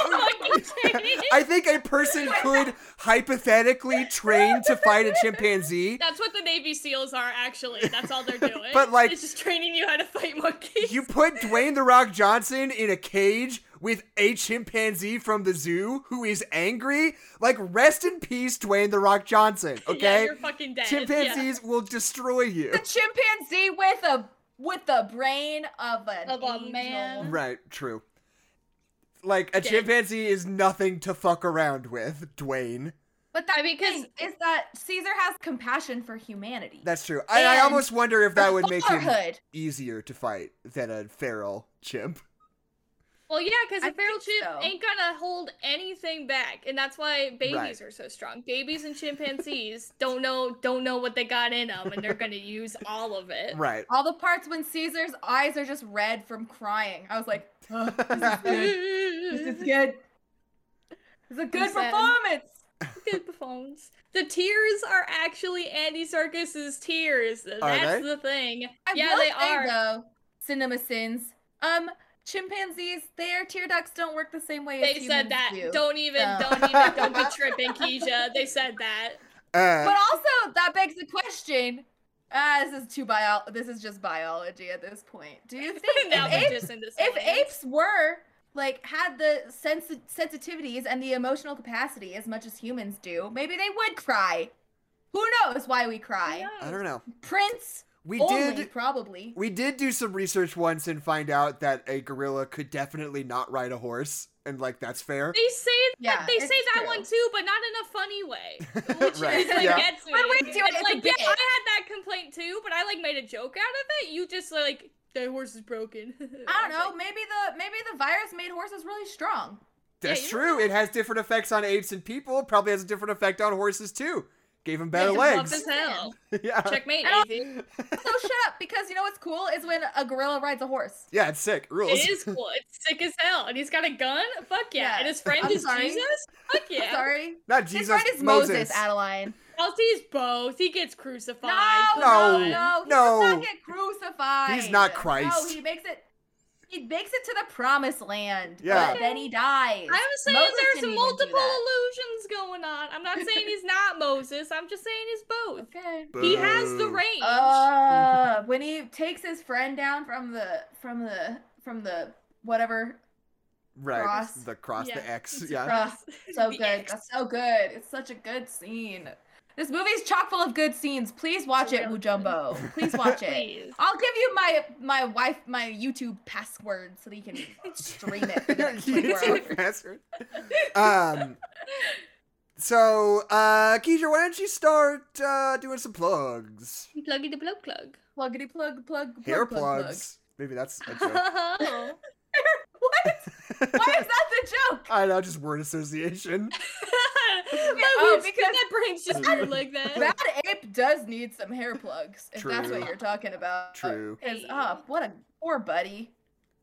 I think a person could hypothetically train to fight a chimpanzee. That's what the Navy SEALs are, actually. That's all they're doing. But, like- it's just training you how to fight monkeys. You put Dwayne the Rock Johnson in a cage with a chimpanzee from the zoo who is angry, like rest in peace, Dwayne the Rock Johnson. Yeah, Okay, you're fucking dead. chimpanzees will destroy you. A chimpanzee with a with the brain of an Of a man. Right, true. Like a Dead. chimpanzee is nothing to fuck around with, Dwayne. But that I mean, 'cause- thing is that Caesar has compassion for humanity. That's true. I, I almost wonder if that would make him easier to fight than a feral chimp. Well, yeah, because I a feral think chimp so. ain't gonna hold anything back, and that's why babies Right. are so strong. Babies and chimpanzees don't know don't know what they got in them, and they're gonna use all of it. Right. All the parts when Caesar's eyes are just red from crying. I was like, oh, this is good. This is good. This is a good sad. performance. Good performance. The tears are actually Andy Serkis's tears. That's they? the thing. I yeah, they say, are. though, cinema sins. Um, chimpanzees, their tear ducts don't work the same way They humans said that. do. Don't even, So- don't even, don't be tripping, Keisha. They said that. Uh, But also, that begs the question. Ah, this is too bio. This is just biology at this point. Do you think now if, apes, if apes were like had the sensi- sensitivities and the emotional capacity as much as humans do, maybe they would cry. Who knows why we cry? I don't know. Prince We only, did probably. we did do some research once and find out that a gorilla could definitely not ride a horse, and like that's fair. They say Yeah, that they say that true. one too, but not in a funny way. Which Right, is, like, yeah. gets me. But we do it, It's it's like, yeah, bit. I had that complaint too, but I like made a joke out of it. You just like the horse is broken. I don't know. Maybe the maybe the virus made horses really strong. That's you true. It has different effects on apes and people. Probably has a different effect on horses too. Gave them better Yeah, Buff legs. as hell. yeah. Checkmate, And So oh, shut up, because you know what's cool is when a gorilla rides a horse. Yeah, it's sick. Rules. It is cool. It's sick as hell, and he's got a gun. Fuck yeah! Yeah. And his friend I'm is sorry. Jesus. Fuck yeah! Sorry. Not Jesus. His friend is Moses, Adeline. I'll he's both. He gets crucified. No, No, no, no. He no. does not get crucified. He's not Christ. No, he makes it. He makes it to the promised land. Yeah. But then he dies. I'm saying Moses there's didn't multiple illusions going on. I'm not saying he's not Moses. I'm just saying he's both. Okay. He has the Boo. range. Uh, when he takes his friend down from the from the from the whatever Right. cross. The cross, Yeah, the X. it's Yeah. cross. So good. X. That's so good. It's such a good scene. This movie's chock full of good scenes. Please watch it, really Mujumbo. Please watch it. Please. I'll give you my my wife my YouTube password so that you can stream it. For the next 24. YouTube password. Um. So, uh, Keisha, why don't you start uh, doing some plugs? Pluggy the plug plug. Pluggity plug plug. plug Hair plug, plug. plugs. Maybe that's a joke. What? Why is that the joke? I know, just word association. oh, because- that brain's just weird like that. That ape does need some hair plugs, if that's what you're talking about. True. Because, oh, what a poor buddy.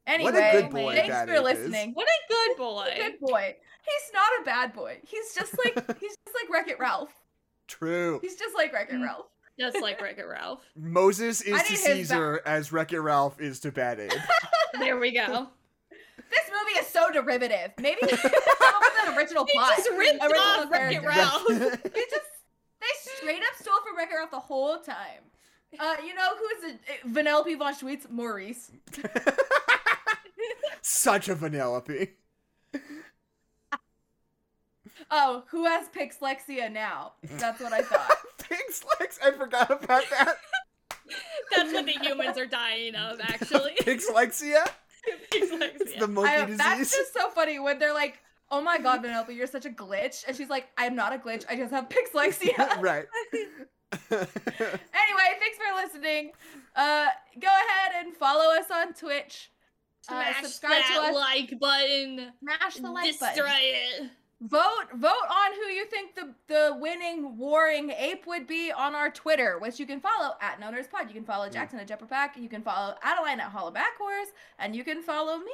Anyway, What a good boy thanks for ape is. listening. What a good boy. Good boy. He's not a bad boy. He's just like he's just like Wreck It Ralph. True. He's just like Wreck It Mm. Ralph. Just like Wreck It Ralph. Moses is to need his Caesar as Wreck It Ralph is to Bad Ape. There we go. This movie is so derivative. Maybe he should come up with an original He plot. just ripped Original off Wreck It character. Ralph. They just they straight up stole from Wreck It Ralph the whole time. Uh, you know who's a, Vanellope von Schweetz? Maurice. Such a Vanellope. Oh, who has Pixlexia now? That's what I thought. Pigs legs. I forgot about that. That's what the humans are dying of, actually. Pixlexia. Pigs It's the monkey I, disease. that's just so funny when they're like, "Oh my god, Vanellope, you're such a glitch," and she's like, "I'm not a glitch. I just have Pixlexia." right. anyway, thanks for listening. Uh, go ahead and follow us on Twitch. Uh, Smash subscribe to that us. like button. Smash the like Destroy button. Destroy it. Vote vote on who you think the the winning warring ape would be on our Twitter, which you can follow at No Nerds Pod. You can follow Jackson at Jepper Pack. You can follow Adeline at Hollow Back Horse, and you can follow me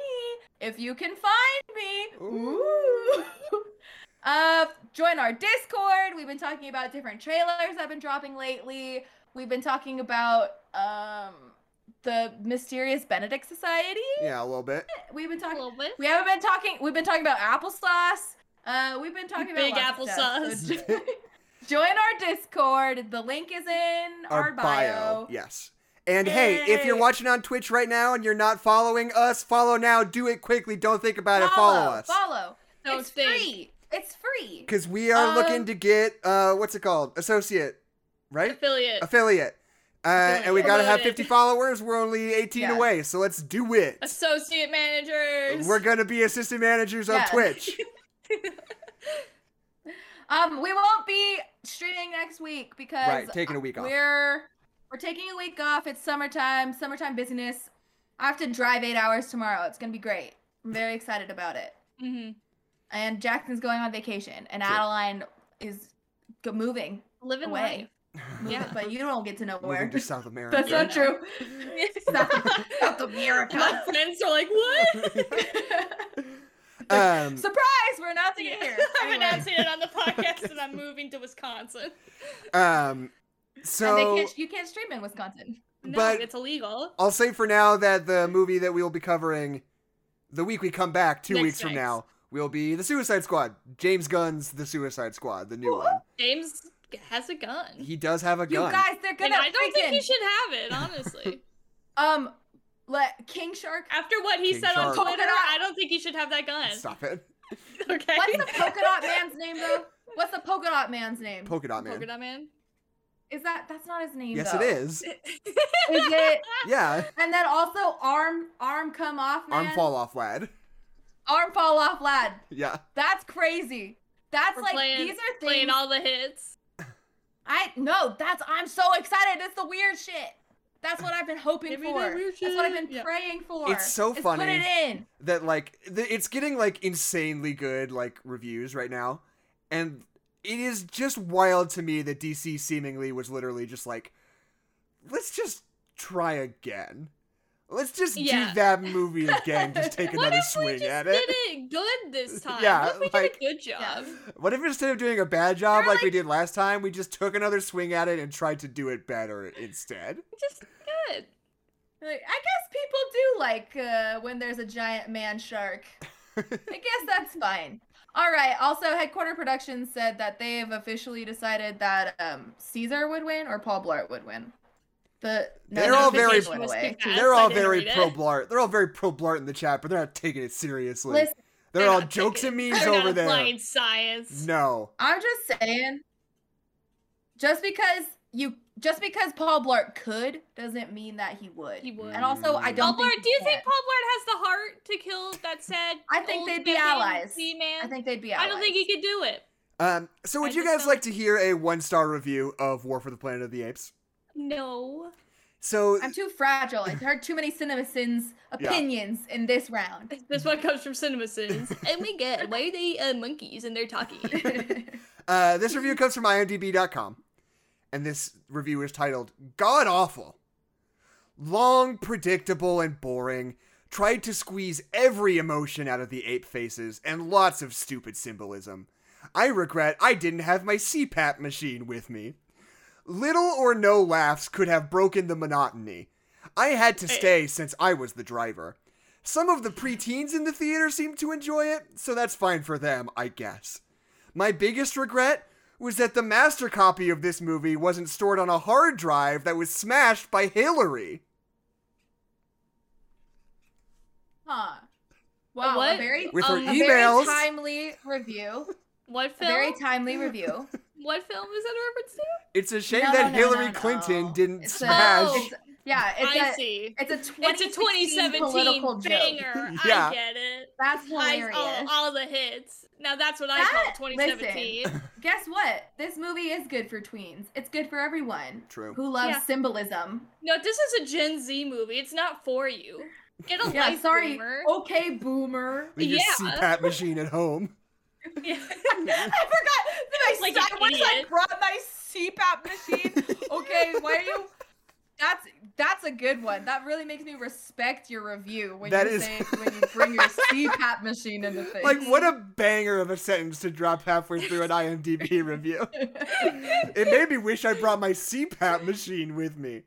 if you can find me. Ooh. uh, join our Discord. We've been talking about different trailers I've been dropping lately. We've been talking about um the mysterious Benedict Society. yeah, a little bit. We've been A talking. little bit. We haven't been talking. We've been talking about applesauce. Uh, we've been talking Big about lots of stuff, applesauce. so Join our Discord. The link is in our, bio. Yes. And hey, if you're watching on Twitch right now and you're not following us, follow now. Do it quickly. Don't think about it. Follow us. Follow. Don't it's think. free. It's free. Because we are looking Um, to get uh, what's it called? Associate, right? Affiliate. Affiliate. Uh, and we gotta have 50 followers. We're only 18 Yeah. away, so let's do it. Associate managers. We're gonna be assistant managers on Twitch. Um, we won't be streaming next week because Right, taking a week off. We're we're taking a week off. It's summertime, summertime busyness. I have to drive eight hours tomorrow. It's gonna be great. I'm very excited about it. hmm And Jackson's going on vacation, and True. Adeline is go- moving Living away. life. Moving, Yeah. but you don't get to know where. Moving to South America. That's not true. South, South My America. friends are like, what? um, Surprise! We're announcing it here. I'm Anyway. announcing it on the podcast and I'm moving to Wisconsin. um, and so they can't, you can't stream in Wisconsin. No, But- it's illegal. I'll say for now that the movie that we will be covering the week we come back, two Next weeks from week's. now, will be The Suicide Squad. James Gunn's The Suicide Squad, the new Woo! one. James has a gun. He does have a You gun. guys, they're gonna I don't think he should have it, honestly. Um, let King Shark. After what he King said on Twitter, I don't think he should have that gun. Stop it. Okay. What's the polka dot man's name though? What's the polka dot man's name? Polka dot man. Polka dot man? Is that that's not his name? Yes, though. it is. Is it? Yeah. And then also arm arm come off man. Arm fall off, lad. Arm fall off lad. Yeah. That's crazy. That's We're like playing, these are playing all the hits. I no. That's I'm so excited. It's the weird shit. That's what I've been hoping Give for. that That's what I've been Yeah. praying for. It's so is funny. Put it in. That like th- it's getting like insanely good like reviews right now, and it is just wild to me that DC seemingly was literally just like, let's just try again. Let's just Yeah. do that movie again. Just take What another if we swing just at did it. it good this time? Yeah, what if we like- did a good job? What if instead of doing a bad job They're like we did last time, we just took another swing at it and tried to do it better instead? Just good. Like, I guess people do like uh, when there's a giant man shark. I guess that's fine. All right. Also, Headquarter Productions said that they have officially decided that um, Caesar would win or Paul Blart would win. The no, They're all very- notification went away. Notification They're all very pro Blart. They're all very pro Blart in the chat, but they're not taking it seriously. Listen, they're They're all jokes and memes over not there. applying science. No. I'm just saying. Just because you, just because Paul Blart could, doesn't mean that he would. He would. And also, I don't. Paul think Blart, do you can. think Paul Blart has the heart to kill that sad? I think old they'd be campaign allies. Man? I think they'd be. I don't think he could do it. Um, so would I you guys don't- like to hear a one star review of War for the Planet of the Apes? No. So I'm too fragile. I've heard too many CinemaSins opinions in this round. This one comes from CinemaSins. and we get why are they uh, monkeys and they're talking? uh, this review comes from IMDb.com, and this review is titled "God Awful." Long, predictable, and boring. Tried to squeeze every emotion out of the ape faces, and lots of stupid symbolism. I regret I didn't have my CPAP machine with me. Little or no laughs could have broken the monotony. I had to stay since I was the driver. Some of the preteens in the theater seemed to enjoy it, so that's fine for them, I guess. My biggest regret was that the master copy of this movie wasn't stored on a hard drive that was smashed by Hillary. huh. Wow. what? A very, With her Um, a emails. very timely review. what A film? very timely review. What film is that a reference to? It's a shame No, that no, Hillary no, no. Clinton didn't It's smash. Oh. it's- yeah, it's I a see. it's a It's a 2017 political joke. banger. Yeah. I get it. That's I, hilarious. all, all the hits. Now that's what I call 2017. Guess what? This movie is good for tweens. It's good for everyone True. who loves Yeah. symbolism. No, this is a Gen Z movie. It's not for you. Get a Yeah, life, sorry. boomer. Okay, boomer. Leave your Yeah. CPAP machine at home. Yeah. I forgot that I Like said an once I brought my CPAP machine. Okay, why are you? That's that's a good one. That really makes me respect your review when That you is- say when you bring your CPAP machine into things. Like, what a banger of a sentence to drop halfway through an IMDb review. It made me wish I brought my CPAP machine with me.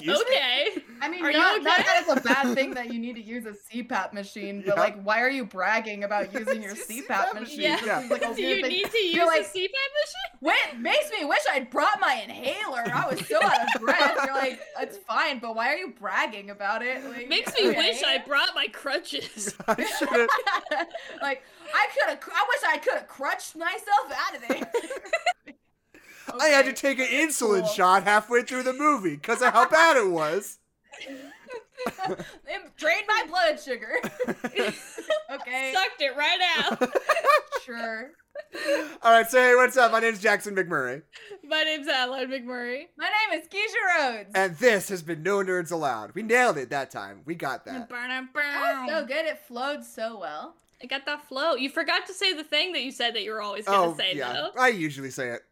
Use me? okay. I mean, Are you not, not that it's a bad thing that you need to use a CPAP machine, but Yeah. like, why are you bragging about using your CPAP, CPAP machine? Yeah. Yeah. Like Do you thing. need to use You're a like, CPAP machine? Wait, makes me wish I'd brought my inhaler. I was so out of breath. You're like, it's fine, but why are you bragging about it? Like, Makes me wish. I brought my crutches. I should have. like, I could have. I wish I could have crutched myself out of there. I had to take an insulin cool. shot halfway through the movie because of how bad it was. It drained my blood sugar. okay, Sucked it right out. sure. All right, say what's up. My name's Jackson McMurray, My name's Adeline McMurray. My name is Keisha Rhodes. and this has been No Nerds Allowed. We nailed it that time. We got that. Burn, That was so good. It flowed so well. I got that flow. You forgot to say the thing that you said that you were always gonna Oh, say yeah. though. I usually say it.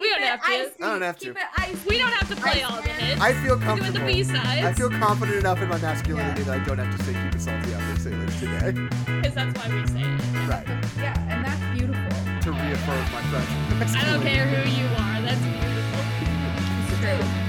We don't have to. icy, I don't have to. Keep it icy. We don't have to play all the Iceman. hits. I feel We're doing the. B sides. I feel confident enough in my masculinity Yeah. that I don't have to say keep it salty out there, sailors today. because that's why we say it. Right. Yeah, and that's beautiful. To reaffirm my friend. I don't care who you are. That's beautiful. It's true.